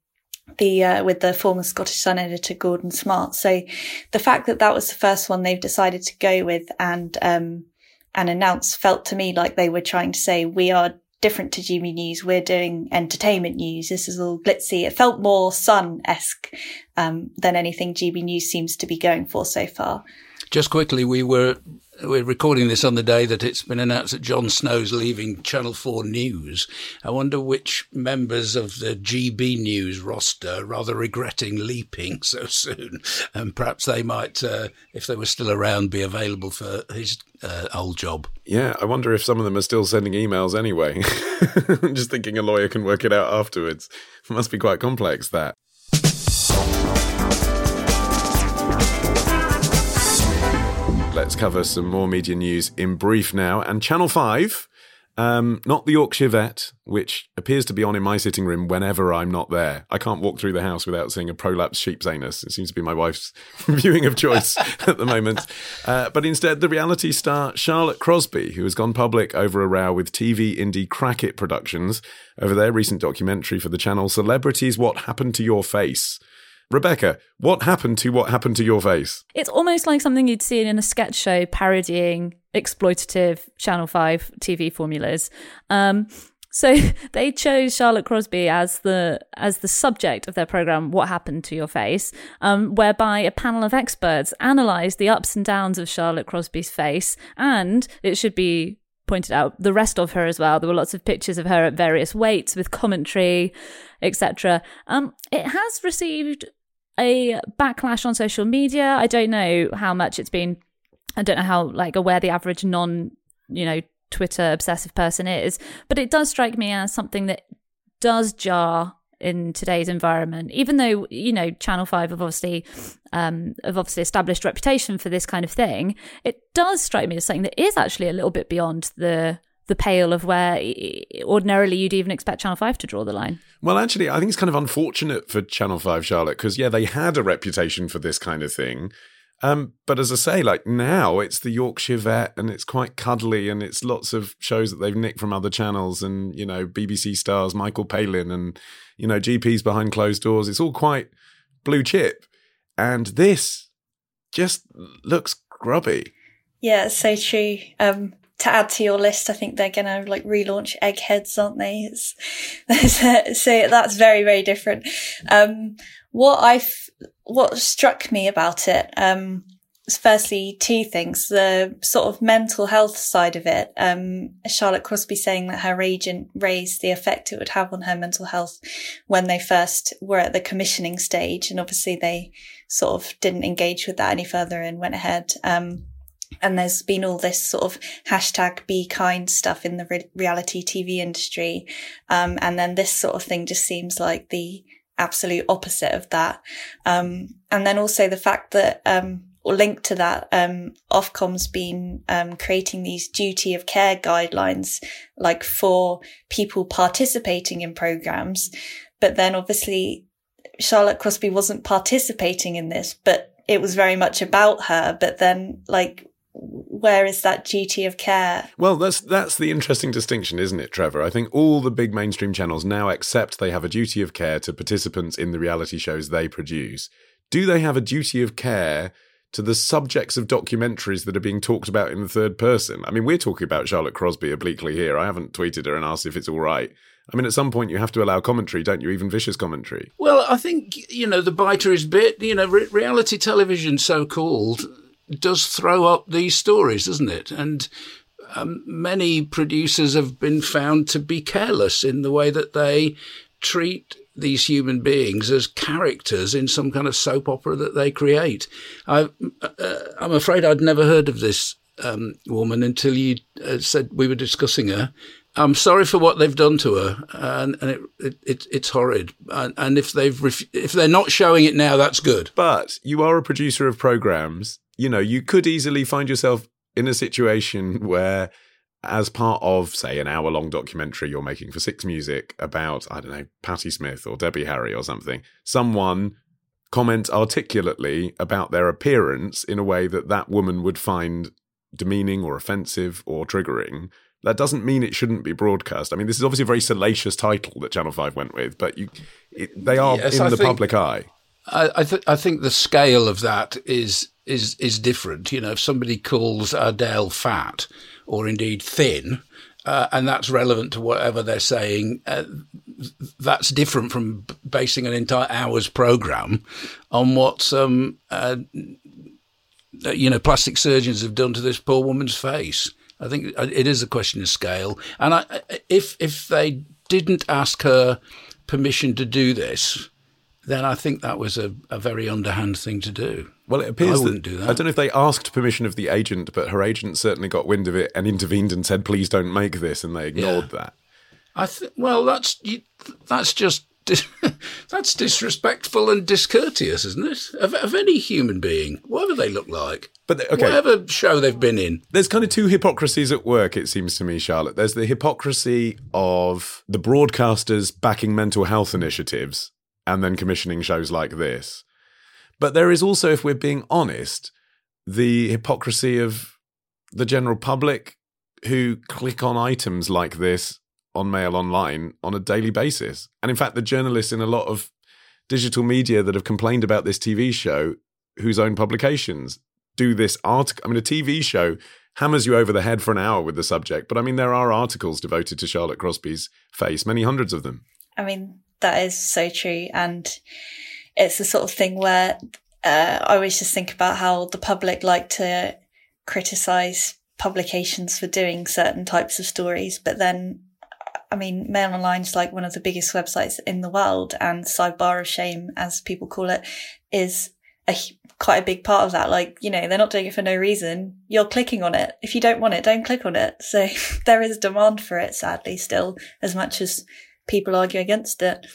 the uh, with the former Scottish Sun editor Gordon Smart. So the fact that that was the first one they've decided to go with and um, and announce felt to me like they were trying to say we are different to GB News. We're doing entertainment news. This is all glitzy. It felt more Sun esque um, than anything GB News seems to be going for so far. Just quickly, we were we're recording this on the day that it's been announced that Jon Snow's leaving Channel 4 News. I wonder which members of the GB News roster rather regretting leaping so soon. And perhaps they might, uh, if they were still around, be available for his uh, old job. Yeah, I wonder if some of them are still sending emails anyway. Just thinking a lawyer can work it out afterwards. It must be quite complex, that. Let's cover some more media news in brief now. And Channel 5, um, not the Yorkshire Vet, which appears to be on in my sitting room whenever I'm not there. I can't walk through the house without seeing a prolapsed sheep's anus. It seems to be my wife's viewing of choice at the moment. Uh, but instead, the reality star Charlotte Crosby, who has gone public over a row with TV indie Crackit Productions over their recent documentary for the channel Celebrities What Happened to Your Face. Rebecca, what happened to what happened to your face? It's almost like something you'd see in a sketch show parodying exploitative Channel 5 TV formulas. Um, so they chose Charlotte Crosby as the as the subject of their program What Happened to Your Face, um, whereby a panel of experts analysed the ups and downs of Charlotte Crosby's face, and it should be pointed out the rest of her as well. There were lots of pictures of her at various weights with commentary, etc. Um, it has received a backlash on social media. I don't know how much it's been. I don't know how like aware the average non, you know, Twitter obsessive person is, but it does strike me as something that does jar in today's environment. Even though you know Channel Five have obviously um, have obviously established reputation for this kind of thing, it does strike me as something that is actually a little bit beyond the the pale of where ordinarily you'd even expect Channel 5 to draw the line. Well, actually, I think it's kind of unfortunate for Channel 5, Charlotte, because, yeah, they had a reputation for this kind of thing. Um, but as I say, like now it's the Yorkshire vet and it's quite cuddly and it's lots of shows that they've nicked from other channels and, you know, BBC stars, Michael Palin and, you know, GPs behind closed doors. It's all quite blue chip. And this just looks grubby. Yeah, so true. Um, to add to your list, I think they're going to like relaunch Eggheads, aren't they? It's, so that's very, very different. Um, what I what struck me about it, um, firstly two things: the sort of mental health side of it. Um, Charlotte Crosby saying that her agent raised the effect it would have on her mental health when they first were at the commissioning stage, and obviously they sort of didn't engage with that any further and went ahead. Um, and there's been all this sort of hashtag be kind stuff in the re- reality TV industry. Um, and then this sort of thing just seems like the absolute opposite of that. Um, and then also the fact that, um, or linked to that, um, Ofcom's been um, creating these duty of care guidelines, like for people participating in programs. But then obviously Charlotte Crosby wasn't participating in this, but it was very much about her. But then, like, where is that duty of care? Well, that's that's the interesting distinction, isn't it, Trevor? I think all the big mainstream channels now accept they have a duty of care to participants in the reality shows they produce. Do they have a duty of care to the subjects of documentaries that are being talked about in the third person? I mean, we're talking about Charlotte Crosby obliquely here. I haven't tweeted her and asked if it's all right. I mean, at some point you have to allow commentary, don't you? Even vicious commentary. Well, I think you know the biter is bit. You know, re- reality television, so called, does throw up these stories, doesn't it? And um, many producers have been found to be careless in the way that they treat these human beings as characters in some kind of soap opera that they create. I, am uh, afraid I'd never heard of this um, woman until you uh, said we were discussing her. I'm sorry for what they've done to her, and, and it, it, it, it's horrid. And, and if they've ref- if they're not showing it now, that's good. But you are a producer of programs you know, you could easily find yourself in a situation where, as part of, say, an hour long documentary you're making for Six Music about, I don't know, Patti Smith or Debbie Harry or something, someone comments articulately about their appearance in a way that that woman would find demeaning or offensive or triggering. That doesn't mean it shouldn't be broadcast. I mean, this is obviously a very salacious title that Channel Five went with, but you, it, they are yes, in I the think, public eye. I, I, th- I think the scale of that is is is different. You know, if somebody calls Adele fat or indeed thin, uh, and that's relevant to whatever they're saying, uh, that's different from basing an entire hour's program on what some uh, you know plastic surgeons have done to this poor woman's face. I think it is a question of scale, and I, if if they didn't ask her permission to do this, then I think that was a, a very underhand thing to do. Well, it appears I wouldn't that, do that. I don't know if they asked permission of the agent, but her agent certainly got wind of it and intervened and said, "Please don't make this," and they ignored yeah. that. I think. Well, that's that's just that's disrespectful and discourteous, isn't it? Of, of, any human being, whatever they look like. But okay. whatever show they've been in. There's kind of two hypocrisies at work, it seems to me, Charlotte. There's the hypocrisy of the broadcasters backing mental health initiatives and then commissioning shows like this. But there is also, if we're being honest, the hypocrisy of the general public who click on items like this on Mail Online on a daily basis. And in fact, the journalists in a lot of digital media that have complained about this TV show, whose own publications do this article. I mean, a TV show hammers you over the head for an hour with the subject, but I mean, there are articles devoted to Charlotte Crosby's face, many hundreds of them. I mean, that is so true. And it's the sort of thing where uh, I always just think about how the public like to criticize publications for doing certain types of stories, but then I mean, Mail Online is like one of the biggest websites in the world, and Sidebar of Shame, as people call it, is a quite a big part of that. Like, you know, they're not doing it for no reason. You're clicking on it. If you don't want it, don't click on it. So there is demand for it, sadly, still, as much as people argue against it.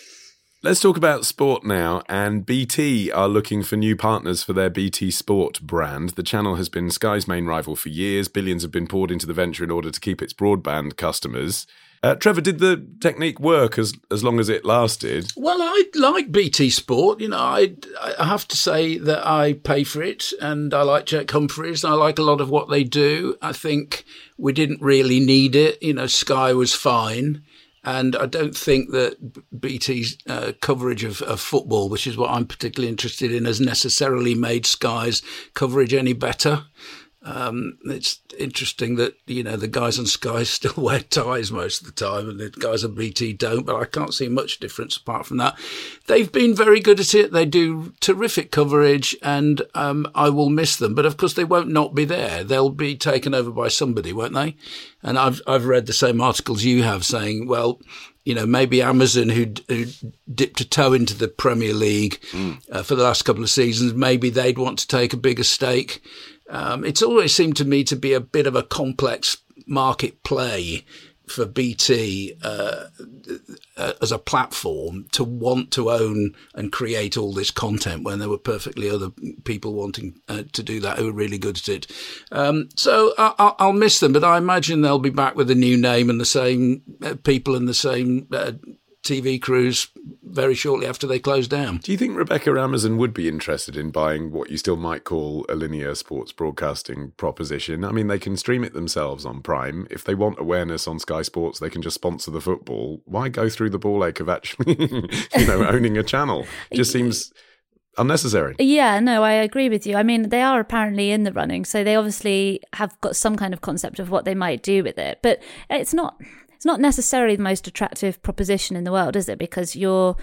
Let's talk about sport now. And BT are looking for new partners for their BT Sport brand. The channel has been Sky's main rival for years. Billions have been poured into the venture in order to keep its broadband customers. Uh, Trevor, did the technique work as as long as it lasted? Well, I like BT Sport. You know, I I have to say that I pay for it, and I like Jack Humphreys. I like a lot of what they do. I think we didn't really need it. You know, Sky was fine. And I don't think that BT's uh, coverage of, of, football, which is what I'm particularly interested in, has necessarily made Sky's coverage any better. Um, it's interesting that you know the guys on Sky still wear ties most of the time, and the guys on BT don't. But I can't see much difference apart from that. They've been very good at it. They do terrific coverage, and um, I will miss them. But of course, they won't not be there. They'll be taken over by somebody, won't they? And I've I've read the same articles you have saying, well, you know, maybe Amazon, who, who dipped a toe into the Premier League mm. uh, for the last couple of seasons, maybe they'd want to take a bigger stake. Um, it's always seemed to me to be a bit of a complex market play for BT uh, uh, as a platform to want to own and create all this content when there were perfectly other people wanting uh, to do that who were really good at it. Um, so I- will miss them, but I imagine they'll be back with a new name and the same uh, people and the same uh, TV crews very shortly after they closed down. Do you think Rebecca Amazon would be interested in buying what you still might call a linear sports broadcasting proposition? I mean, they can stream it themselves on Prime. If they want awareness on Sky Sports, they can just sponsor the football. Why go through the ball ache of actually, you know, owning a channel? It just seems unnecessary. Yeah, no, I agree with you. I mean, they are apparently in the running, so they obviously have got some kind of concept of what they might do with it. But it's not it's not necessarily the most attractive proposition in the world, is it? Because you're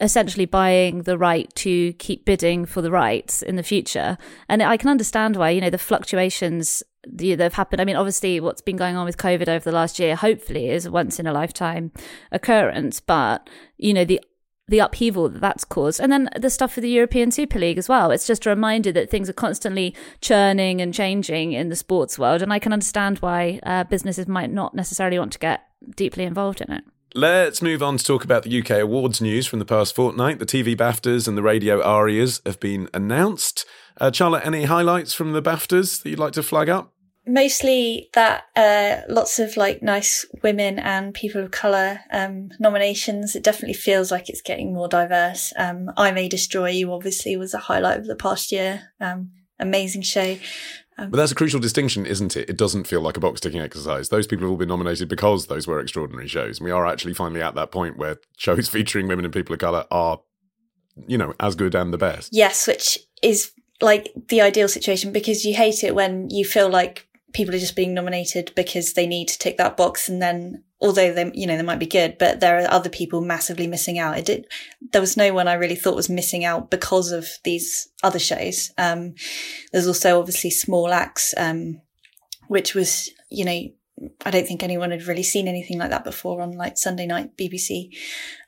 essentially buying the right to keep bidding for the rights in the future. And I can understand why, you know, the fluctuations that have happened. I mean, obviously, what's been going on with COVID over the last year, hopefully, is a once in a lifetime occurrence. But, you know, the the upheaval that that's caused. And then the stuff for the European Super League as well. It's just a reminder that things are constantly churning and changing in the sports world. And I can understand why uh, businesses might not necessarily want to get deeply involved in it. Let's move on to talk about the UK awards news from the past fortnight. The TV BAFTAs and the radio ARIAs have been announced. Uh, Charlotte, any highlights from the BAFTAs that you'd like to flag up? Mostly that uh, lots of like nice women and people of color um, nominations. It definitely feels like it's getting more diverse. Um, I May Destroy You obviously was a highlight of the past year. Um, amazing show. Um, but that's a crucial distinction, isn't it? It doesn't feel like a box ticking exercise. Those people have all been nominated because those were extraordinary shows. And we are actually finally at that point where shows featuring women and people of color are, you know, as good and the best. Yes, which is like the ideal situation because you hate it when you feel like people are just being nominated because they need to tick that box and then although they you know they might be good but there are other people massively missing out. It did there was no one i really thought was missing out because of these other shows. Um, there's also obviously Small Axe um, which was you know i don't think anyone had really seen anything like that before on like sunday night bbc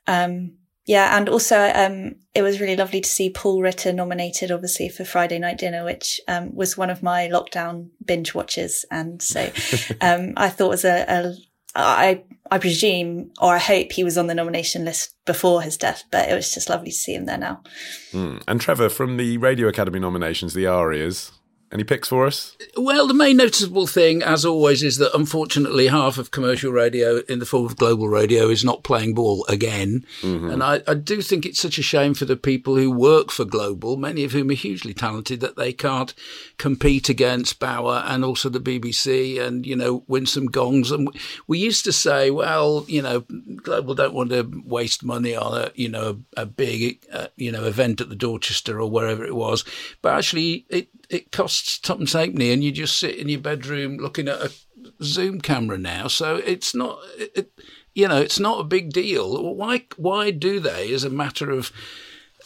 um, yeah, and also um, it was really lovely to see Paul Ritter nominated, obviously, for Friday Night Dinner, which um, was one of my lockdown binge watches, and so um, I thought was a, a I I presume or I hope he was on the nomination list before his death, but it was just lovely to see him there now. Mm. And Trevor, from the Radio Academy nominations, the Arias, any picks for us? Well, the main noticeable thing, as always, is that unfortunately half of commercial radio in the form of global radio is not playing ball again. Mm-hmm. And I, I, do think it's such a shame for the people who work for global, many of whom are hugely talented, that they can't compete against Bauer and also the BBC and, you know, win some gongs. And we used to say, well, you know, global don't want to waste money on a, you know, a, big, uh, you know, event at the Dorchester or wherever it was. But actually, it, it costs tuppence halfpenny, and you just sit in your bedroom looking at a Zoom camera now. So it's not, it, you know, it's not a big deal. Why? Why do they, as a matter of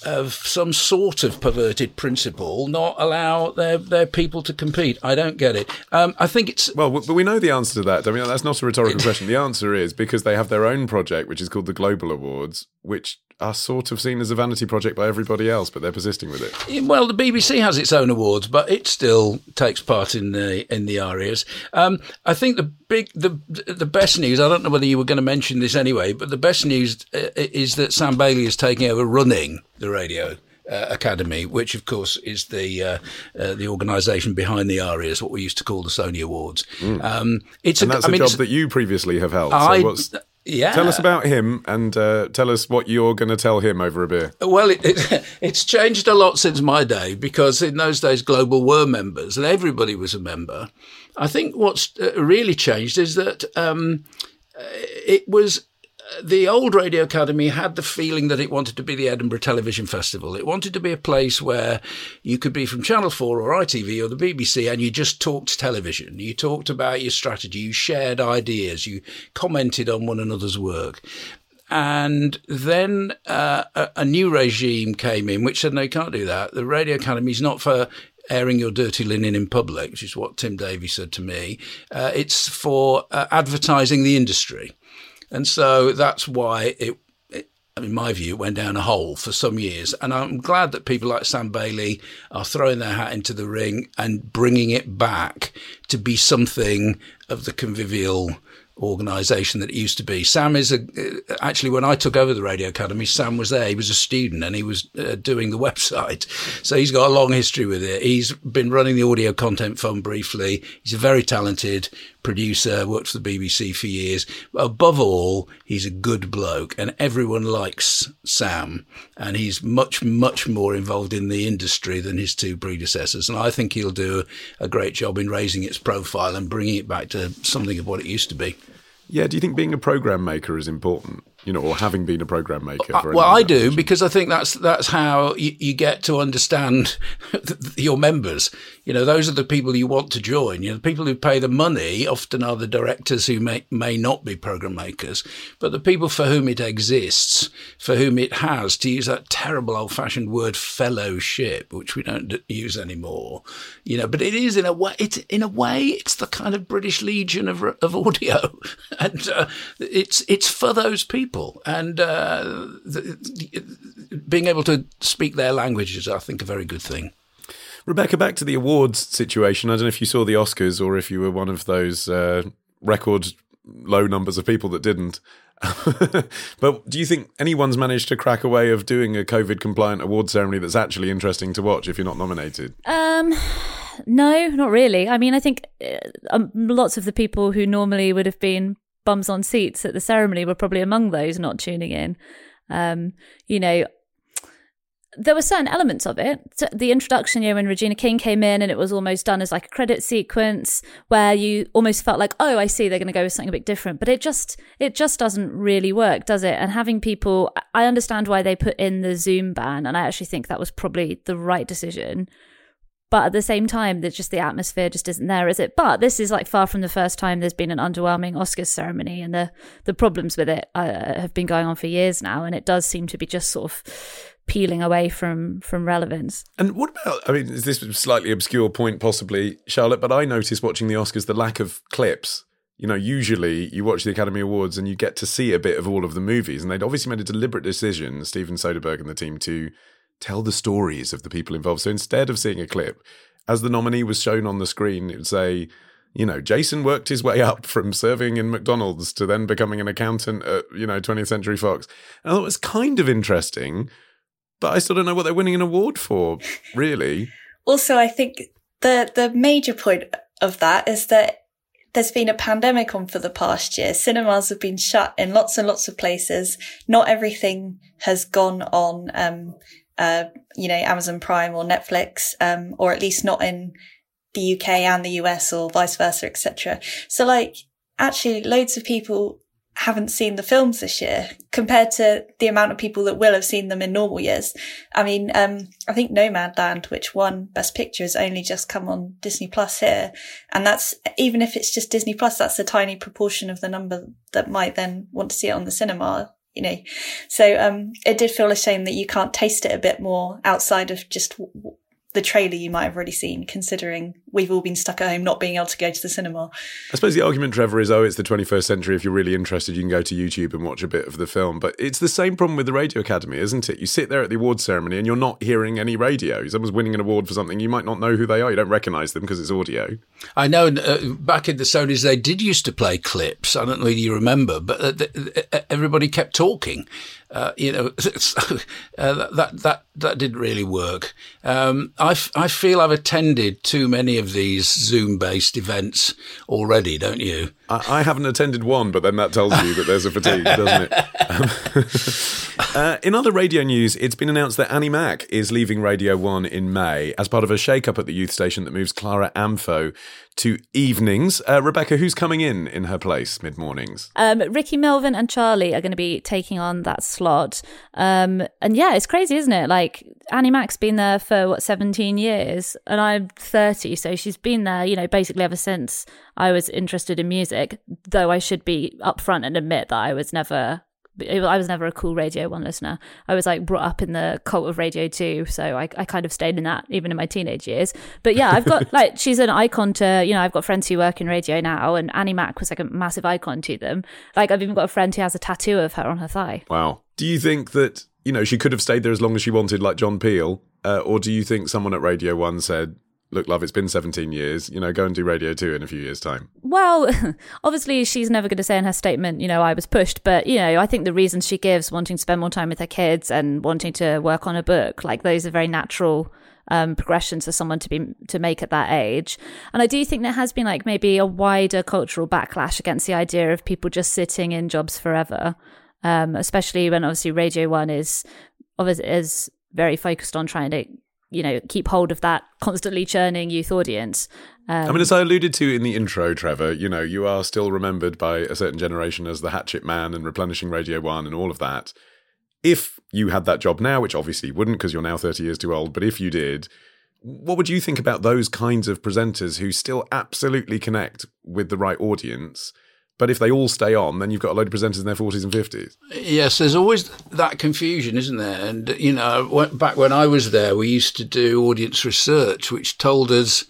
of some sort of perverted principle, not allow their, their people to compete? I don't get it. Um, I think it's well, but we know the answer to that. I mean, that's not a rhetorical question. The answer is because they have their own project, which is called the Global Awards, which are sort of seen as a vanity project by everybody else, but they're persisting with it. Well, the BBC has its own awards, but it still takes part in the in the ARIAs. Um, I think the big the the best news. I don't know whether you were going to mention this anyway, but the best news uh, is that Sam Bailey is taking over running the radio. Uh, Academy, which of course is the uh, uh, the organisation behind the ARIAs, what we used to call the Sony Awards. Mm. Um, it's and a, that's I a mean, job that you previously have held. I- so yeah. Tell us about him and uh, tell us what you're going to tell him over a beer. Well, it, it, it's changed a lot since my day because in those days Global were members and everybody was a member. I think what's uh, really changed is that um, uh, it was the old Radio Academy had the feeling that it wanted to be the Edinburgh Television Festival. It wanted to be a place where you could be from Channel 4 or ITV or the BBC and you just talked television. You talked about your strategy, you shared ideas, you commented on one another's work. And then uh, a, a new regime came in which said, no, you can't do that. The Radio Academy is not for airing your dirty linen in public, which is what Tim Davies said to me. Uh, it's for uh, advertising the industry. And so that's why it, it, in my view, it went down a hole for some years. And I'm glad that people like Sam Bailey are throwing their hat into the ring and bringing it back to be something of the convivial organisation that it used to be. Sam is a, actually when I took over the Radio Academy, Sam was there. He was a student and he was uh, doing the website, so he's got a long history with it. He's been running the audio content fund briefly. He's a very talented producer. Worked for the BBC for years. Above all, he's a good bloke, and everyone likes Sam. And he's much much more involved in the industry than his two predecessors. And I think he'll do a great job in raising its profile and bringing it back to something of what it used to be. Yeah, do you think being a program maker is important? You know, or having been a program maker? Uh, well, I do because I think that's that's how you, you get to understand your members. You know, those are the people you want to join. You know, the people who pay the money often are the directors who may may not be program makers, but the people for whom it exists, for whom it has, to use that terrible old-fashioned word, fellowship, which we don't use anymore. You know, but it is in a way. It's in a way, it's the kind of British Legion of of audio, and uh, it's it's for those people and uh, the, the, being able to speak their languages, I think, a very good thing. Rebecca, back to the awards situation. I don't know if you saw the Oscars or if you were one of those uh, record low numbers of people that didn't. but do you think anyone's managed to crack a way of doing a COVID compliant award ceremony that's actually interesting to watch if you're not nominated? Um, no, not really. I mean, I think uh, um, lots of the people who normally would have been bums on seats at the ceremony were probably among those not tuning in. Um, you know, there were certain elements of it. The introduction, you know, when Regina King came in and it was almost done as like a credit sequence where you almost felt like, oh, I see, they're going to go with something a bit different. But it just, it just doesn't really work, does it? And having people, I understand why they put in the Zoom ban, and I actually think that was probably the right decision. But at the same time, there's just the atmosphere just isn't there, is it? But this is like far from the first time there's been an underwhelming Oscars ceremony, and the the problems with it uh, have been going on for years now, and it does seem to be just sort of peeling away from from relevance. And what about? I mean, is this a slightly obscure point, possibly, Charlotte? But I noticed watching the Oscars the lack of clips. You know, usually you watch the Academy Awards and you get to see a bit of all of the movies, and they'd obviously made a deliberate decision, Steven Soderbergh and the team, to tell the stories of the people involved. So instead of seeing a clip, as the nominee was shown on the screen, it would say, you know, Jason worked his way up from serving in McDonald's to then becoming an accountant at, you know, 20th Century Fox. And I thought it was kind of interesting, but I still don't know what they're winning an award for, really. Also, I think the the major point of that is that there's been a pandemic on for the past year. Cinemas have been shut in lots and lots of places. Not everything has gone on um, uh, you know, Amazon Prime or Netflix, um, or at least not in the UK and the US or vice versa, etc. So like, actually loads of people haven't seen the films this year compared to the amount of people that will have seen them in normal years. I mean, um, I think Nomadland, which won Best Picture, has only just come on Disney Plus here. And that's, even if it's just Disney Plus, that's a tiny proportion of the number that might then want to see it on the cinema you know. So um, it did feel a shame that you can't taste it a bit more outside of just w- the trailer you might have already seen, considering we've all been stuck at home not being able to go to the cinema. I suppose the argument, Trevor, is oh, it's the 21st century. If you're really interested, you can go to YouTube and watch a bit of the film. But it's the same problem with the Radio Academy, isn't it? You sit there at the awards ceremony and you're not hearing any radio. Someone's winning an award for something, you might not know who they are. You don't recognise them because it's audio. I know uh, back in the Sonys, they did used to play clips. I don't know if you remember, but uh, th- uh, everybody kept talking. Uh, you know, uh, that that that didn't really work. Um, I, f- I feel I've attended too many of these Zoom based events already, don't you? I, I, haven't attended one, but then that tells you that there's a fatigue, doesn't it? uh, in other radio news, it's been announced that Annie Mac is leaving Radio 1 in May as part of a shake up at the youth station that moves Clara Amfo to evenings. Uh, Rebecca, who's coming in in her place mid mornings? Um, Ricky Melvin and Charlie are going to be taking on that slot. Um, and yeah, it's crazy, isn't it? Like Annie Mac's been there for what 17 years, and I'm 30, so she's been there, you know, basically ever since I was interested in music. Though I should be upfront and admit that I was never I was never a cool Radio 1 listener. I was like brought up in the cult of Radio 2, so I, I kind of stayed in that even in my teenage years. But yeah, I've got like, she's an icon to, you know, I've got friends who work in radio now, and Annie Mac was like a massive icon to them. Like, I've even got a friend who has a tattoo of her on her thigh. Wow. Do you think that, you know, she could have stayed there as long as she wanted, like John Peel? Uh, or do you think someone at Radio 1 said, look, love, it's been 17 years, you know, go and do Radio 2 in a few years' time? Well, obviously, she's never going to say in her statement, you know, I was pushed. But, you know, I think the reasons she gives, wanting to spend more time with her kids and wanting to work on a book, like those are very natural um, progressions for someone to be to make at that age. And I do think there has been like maybe a wider cultural backlash against the idea of people just sitting in jobs forever, um, especially when obviously Radio One is obviously is very focused on trying to you know keep hold of that constantly churning youth audience. Um, I mean, as I alluded to in the intro, Trevor, you know, you are still remembered by a certain generation as the Hatchet Man and replenishing Radio One and all of that. If you had that job now, which obviously you wouldn't because you're now 30 years too old, but if you did, what would you think about those kinds of presenters who still absolutely connect with the right audience? But if they all stay on, then you've got a load of presenters in their 40s and 50s. Yes, there's always that confusion, isn't there? And, you know, back when I was there, we used to do audience research, which told us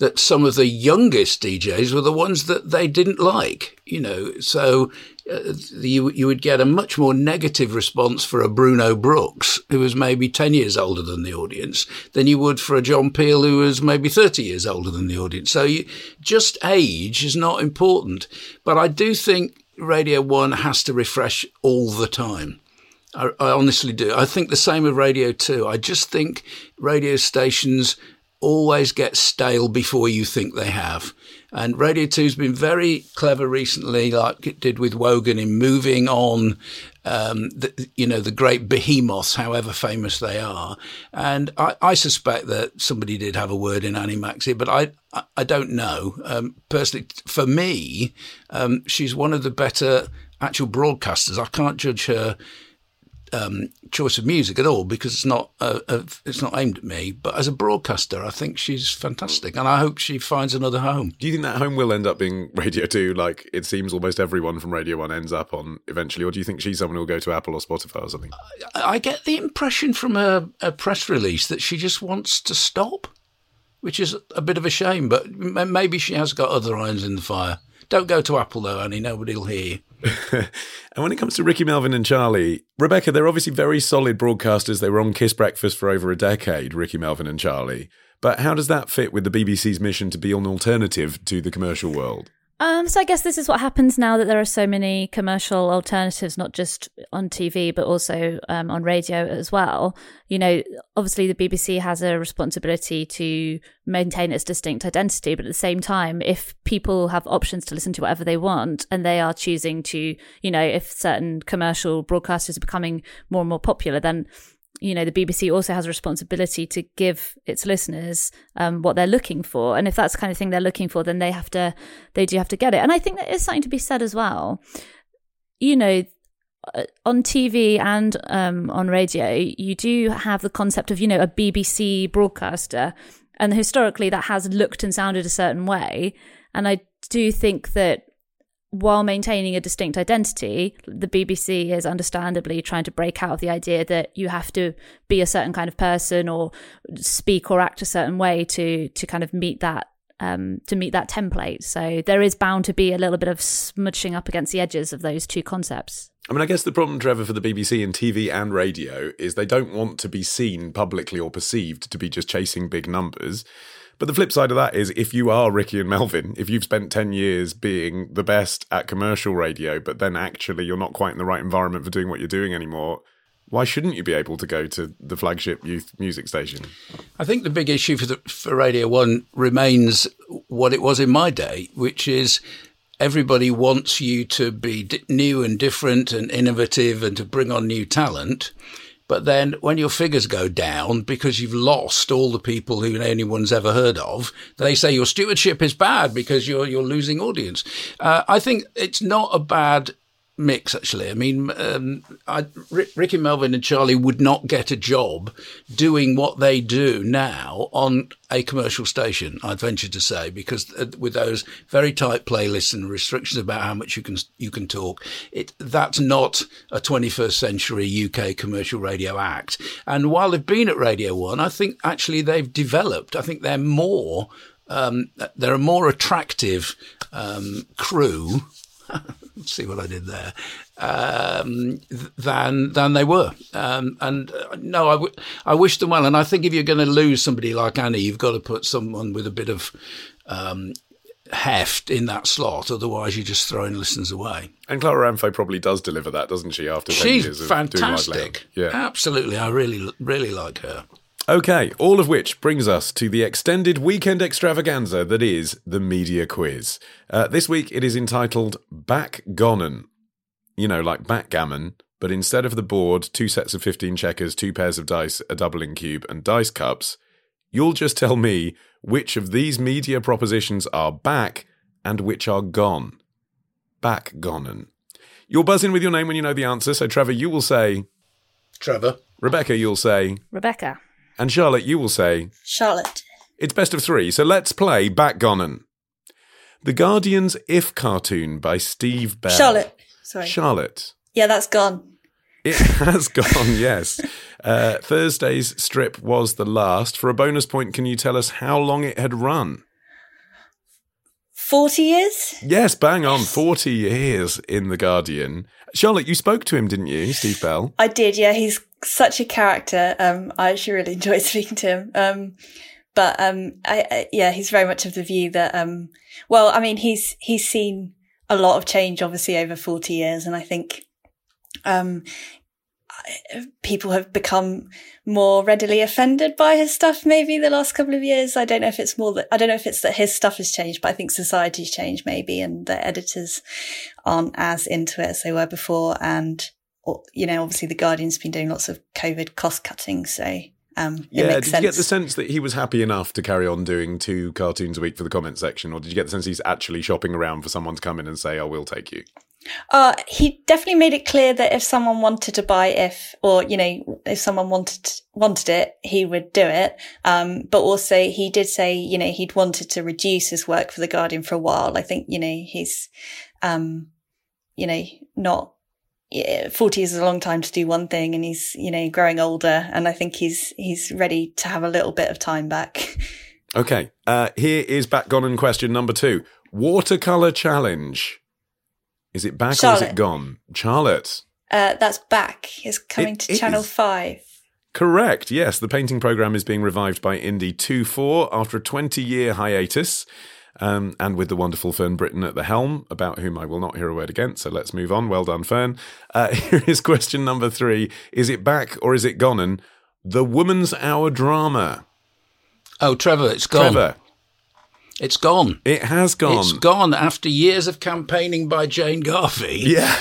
that some of the youngest DJs were the ones that they didn't like, you know. So uh, you you would get a much more negative response for a Bruno Brooks who was maybe ten years older than the audience than you would for a John Peel who was maybe thirty years older than the audience. So you, just age is not important, but I do think Radio One has to refresh all the time. I, I honestly do. I think the same with Radio Two. I just think radio stations always get stale before you think they have. And Radio 2's been very clever recently, like it did with Wogan, in moving on, um, the, you know, the great behemoths, however famous they are. And I, I, suspect that somebody did have a word in Annie Mac's ear, but I, I, I don't know. Um, personally, for me, um, she's one of the better actual broadcasters. I can't judge her um, choice of music at all because it's not uh, uh, it's not aimed at me. But as a broadcaster, I think she's fantastic, and I hope she finds another home. Do you think that home will end up being Radio Two, like it seems almost everyone from Radio One ends up on eventually, or do you think she's someone who'll go to Apple or Spotify or something? I, I get the impression from a, a press release that she just wants to stop, which is a bit of a shame. But maybe she has got other irons in the fire. Don't go to Apple though, Annie. Nobody'll hear you. and when it comes to Ricky Melvin and Charlie, Rebecca, they're obviously very solid broadcasters. They were on Kiss Breakfast for over a decade, Ricky Melvin and Charlie. But how does that fit with the BBC's mission to be an alternative to the commercial world? Um, so I guess this is what happens now that there are so many commercial alternatives, not just on TV but also um, on radio as well. You know, obviously the BBC has a responsibility to maintain its distinct identity, but at the same time, if people have options to listen to whatever they want and they are choosing to, you know, if certain commercial broadcasters are becoming more and more popular, then you know the BBC also has a responsibility to give its listeners um, what they're looking for, and if that's the kind of thing they're looking for, then they have to they do have to get it. And I think that is something to be said as well. You know, uh, on TV and um, on radio, you do have the concept of you know a BBC broadcaster, and historically that has looked and sounded a certain way. And I do think that while maintaining a distinct identity, the BBC is understandably trying to break out of the idea that you have to be a certain kind of person or speak or act a certain way to to kind of meet that um, to meet that template. So there is bound to be a little bit of smudging up against the edges of those two concepts. I mean, I guess the problem, Trevor, for the BBC in TV and radio is they don't want to be seen publicly or perceived to be just chasing big numbers. But the flip side of that is if you are Ricky and Melvin, if you've spent 10 years being the best at commercial radio, but then actually you're not quite in the right environment for doing what you're doing anymore, why shouldn't you be able to go to the flagship youth music station? I think the big issue for, the, for Radio 1 remains what it was in my day, which is everybody wants you to be new and different and innovative and to bring on new talent. But then when your figures go down because you've lost all the people who anyone's ever heard of, they say your stewardship is bad because you're you're losing audience. Uh, I think it's not a bad mix, actually. I mean, um, I, Ricky Melvin and Charlie would not get a job doing what they do now on a commercial station, I'd venture to say, because uh, with those very tight playlists and restrictions about how much you can you can talk, it that's not a 21st century UK commercial radio act. And while they've been at Radio One, I think actually they've developed. I think they're more um, they're a more attractive um, crew see what I did there, um, than than they were. Um, and uh, no, I, w- I wish them well. And I think if you're going to lose somebody like Annie, you've got to put someone with a bit of um, heft in that slot. Otherwise, you're just throwing listeners away. And Clara Amfo probably does deliver that, doesn't she? After she's years of fantastic. Yeah, absolutely. I really really like her. Okay, all of which brings us to the extended weekend extravaganza that is the media quiz. Uh, this week it is entitled Backgammon. You know, like backgammon, but instead of the board, two sets of 15 checkers, two pairs of dice, a doubling cube, and dice cups, you'll just tell me which of these media propositions are back and which are gone. Backgammon. You'll buzz in with your name when you know the answer, so Trevor, you will say. Trevor. Rebecca, you'll say. Rebecca. And Charlotte, you will say Charlotte. It's best of three, so let's play Backgammon. The Guardian's If cartoon by Steve Bell. Charlotte. Sorry. Charlotte. Yeah, that's gone. It has gone, yes. Uh, Thursday's strip was the last. For a bonus point, can you tell us how long it had run? 40 years? Yes, bang on. 40 years in The Guardian. Charlotte, you spoke to him, didn't you, Steve Bell? I did, yeah. He's such a character. Um, I actually really enjoyed speaking to him. Um, but um, I, I, yeah, he's very much of the view that, um, well, I mean, he's he's seen a lot of change, obviously, over forty years, and I think um, people have become more readily offended by his stuff. Maybe the last couple of years, I don't know if it's more that I don't know if it's that his stuff has changed, but I think society's changed maybe, and the editors aren't as into it as they were before, and you know, obviously the Guardian's been doing lots of COVID cost cutting, so um, yeah, did sense. you get the sense that he was happy enough to carry on doing two cartoons a week for the comment section, or did you get the sense he's actually shopping around for someone to come in and say, "I will take you"? Uh, he definitely made it clear that if someone wanted to buy if, or, you know, if someone wanted, wanted it, he would do it. Um, but also he did say, you know, he'd wanted to reduce his work for the Guardian for a while. I think, you know, he's, um, you know, not, 40 is a long time to do one thing and he's, you know, growing older. And I think he's, he's ready to have a little bit of time back. Okay. Uh, here is backgammon question number two. Watercolor challenge. Is it back Charlotte. or is it gone? Charlotte. Uh, that's back. It's coming It to Channel 5. Correct. Yes, the painting program is being revived by Indie 2-4 after a 20-year hiatus. Um, and with the wonderful Fern Britton at the helm, about whom I will not hear a word again. So let's move on. Well done, Fern. Uh, here is question number three: Is it back or is it gone? And the Woman's Hour drama. Oh, Trevor, it's gone. Trevor, It's gone. it has gone. It's gone after years of campaigning by Jane Garvey. Yeah,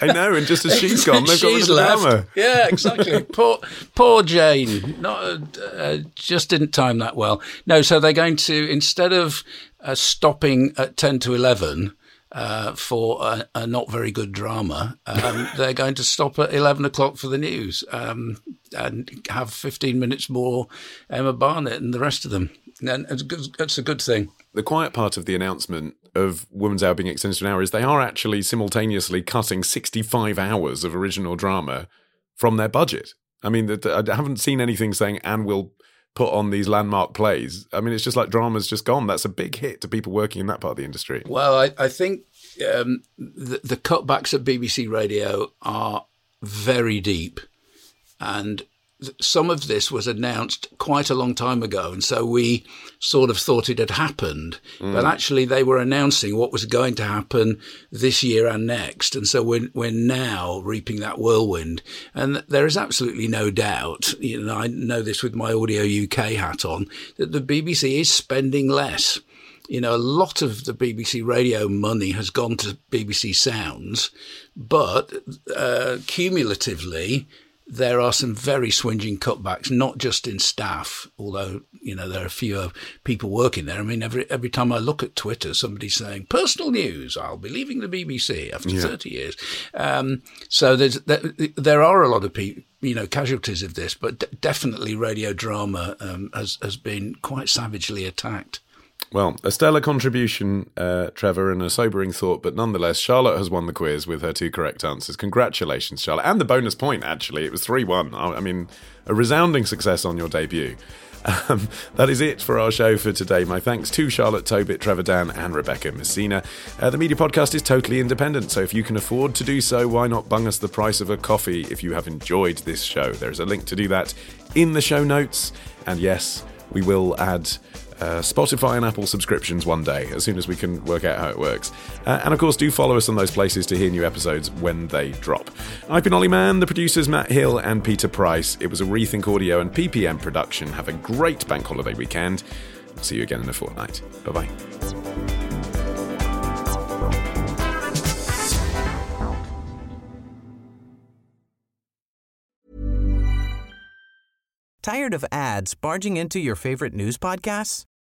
I know. And just as she's gone, they've got rid She's of the left. drama. Yeah, exactly. poor, poor Jane. Not uh, just didn't time that well. No, so they're going to instead of uh, stopping at ten to eleven. Uh, for a, a not very good drama, um, they're going to stop at eleven o'clock for the news um, and have fifteen minutes more Emma Barnett and the rest of them. And it's a good, it's a good thing. The quiet part of the announcement of Women's Hour being extended to an hour is they are actually simultaneously cutting 65 hours of original drama from their budget. I mean, I haven't seen anything saying, and we'll put on these landmark plays. I mean, it's just like drama's just gone. That's a big hit to people working in that part of the industry. Well, I, I think um, the, the cutbacks at BBC Radio are very deep. And some of this was announced quite a long time ago, and so we sort of thought it had happened. Mm. But actually, they were announcing what was going to happen this year and next, and so we're we're now reaping that whirlwind. And there is absolutely no doubt. You know, I know this with my Audio UK hat on that the BBC is spending less. You know, a lot of the BBC radio money has gone to BBC Sounds, but uh, cumulatively there are some very swinging cutbacks, not just in staff, although, you know, there are fewer people working there. I mean, every every time I look at Twitter, somebody's saying, personal news, I'll be leaving the BBC after yeah. 30 years. Um, so there's, there, there, are a lot of people, you know, casualties of this, but d- definitely radio drama um, has, has been quite savagely attacked. Well, a stellar contribution, uh, Trevor, and a sobering thought, but nonetheless, Charlotte has won the quiz with her two correct answers. Congratulations, Charlotte. And the bonus point, actually. It was 3 1. I mean, a resounding success on your debut. Um, that is it for our show for today. My thanks to Charlotte Tobitt, Trevor Dann, and Rebecca Messina. Uh, the Media Podcast is totally independent, so if you can afford to do so, why not bung us the price of a coffee if you have enjoyed this show? There's a link to do that in the show notes. And yes, we will add uh, Spotify and Apple subscriptions one day, as soon as we can work out how it works. Uh, and of course, do follow us on those places to hear new episodes when they drop. I've been Olly Mann, the producers Matt Hill and Peter Price. It was a Rethink Audio and PPM production. Have a great bank holiday weekend. See you again in a fortnight. Bye bye. Tired of ads barging into your favorite news podcasts?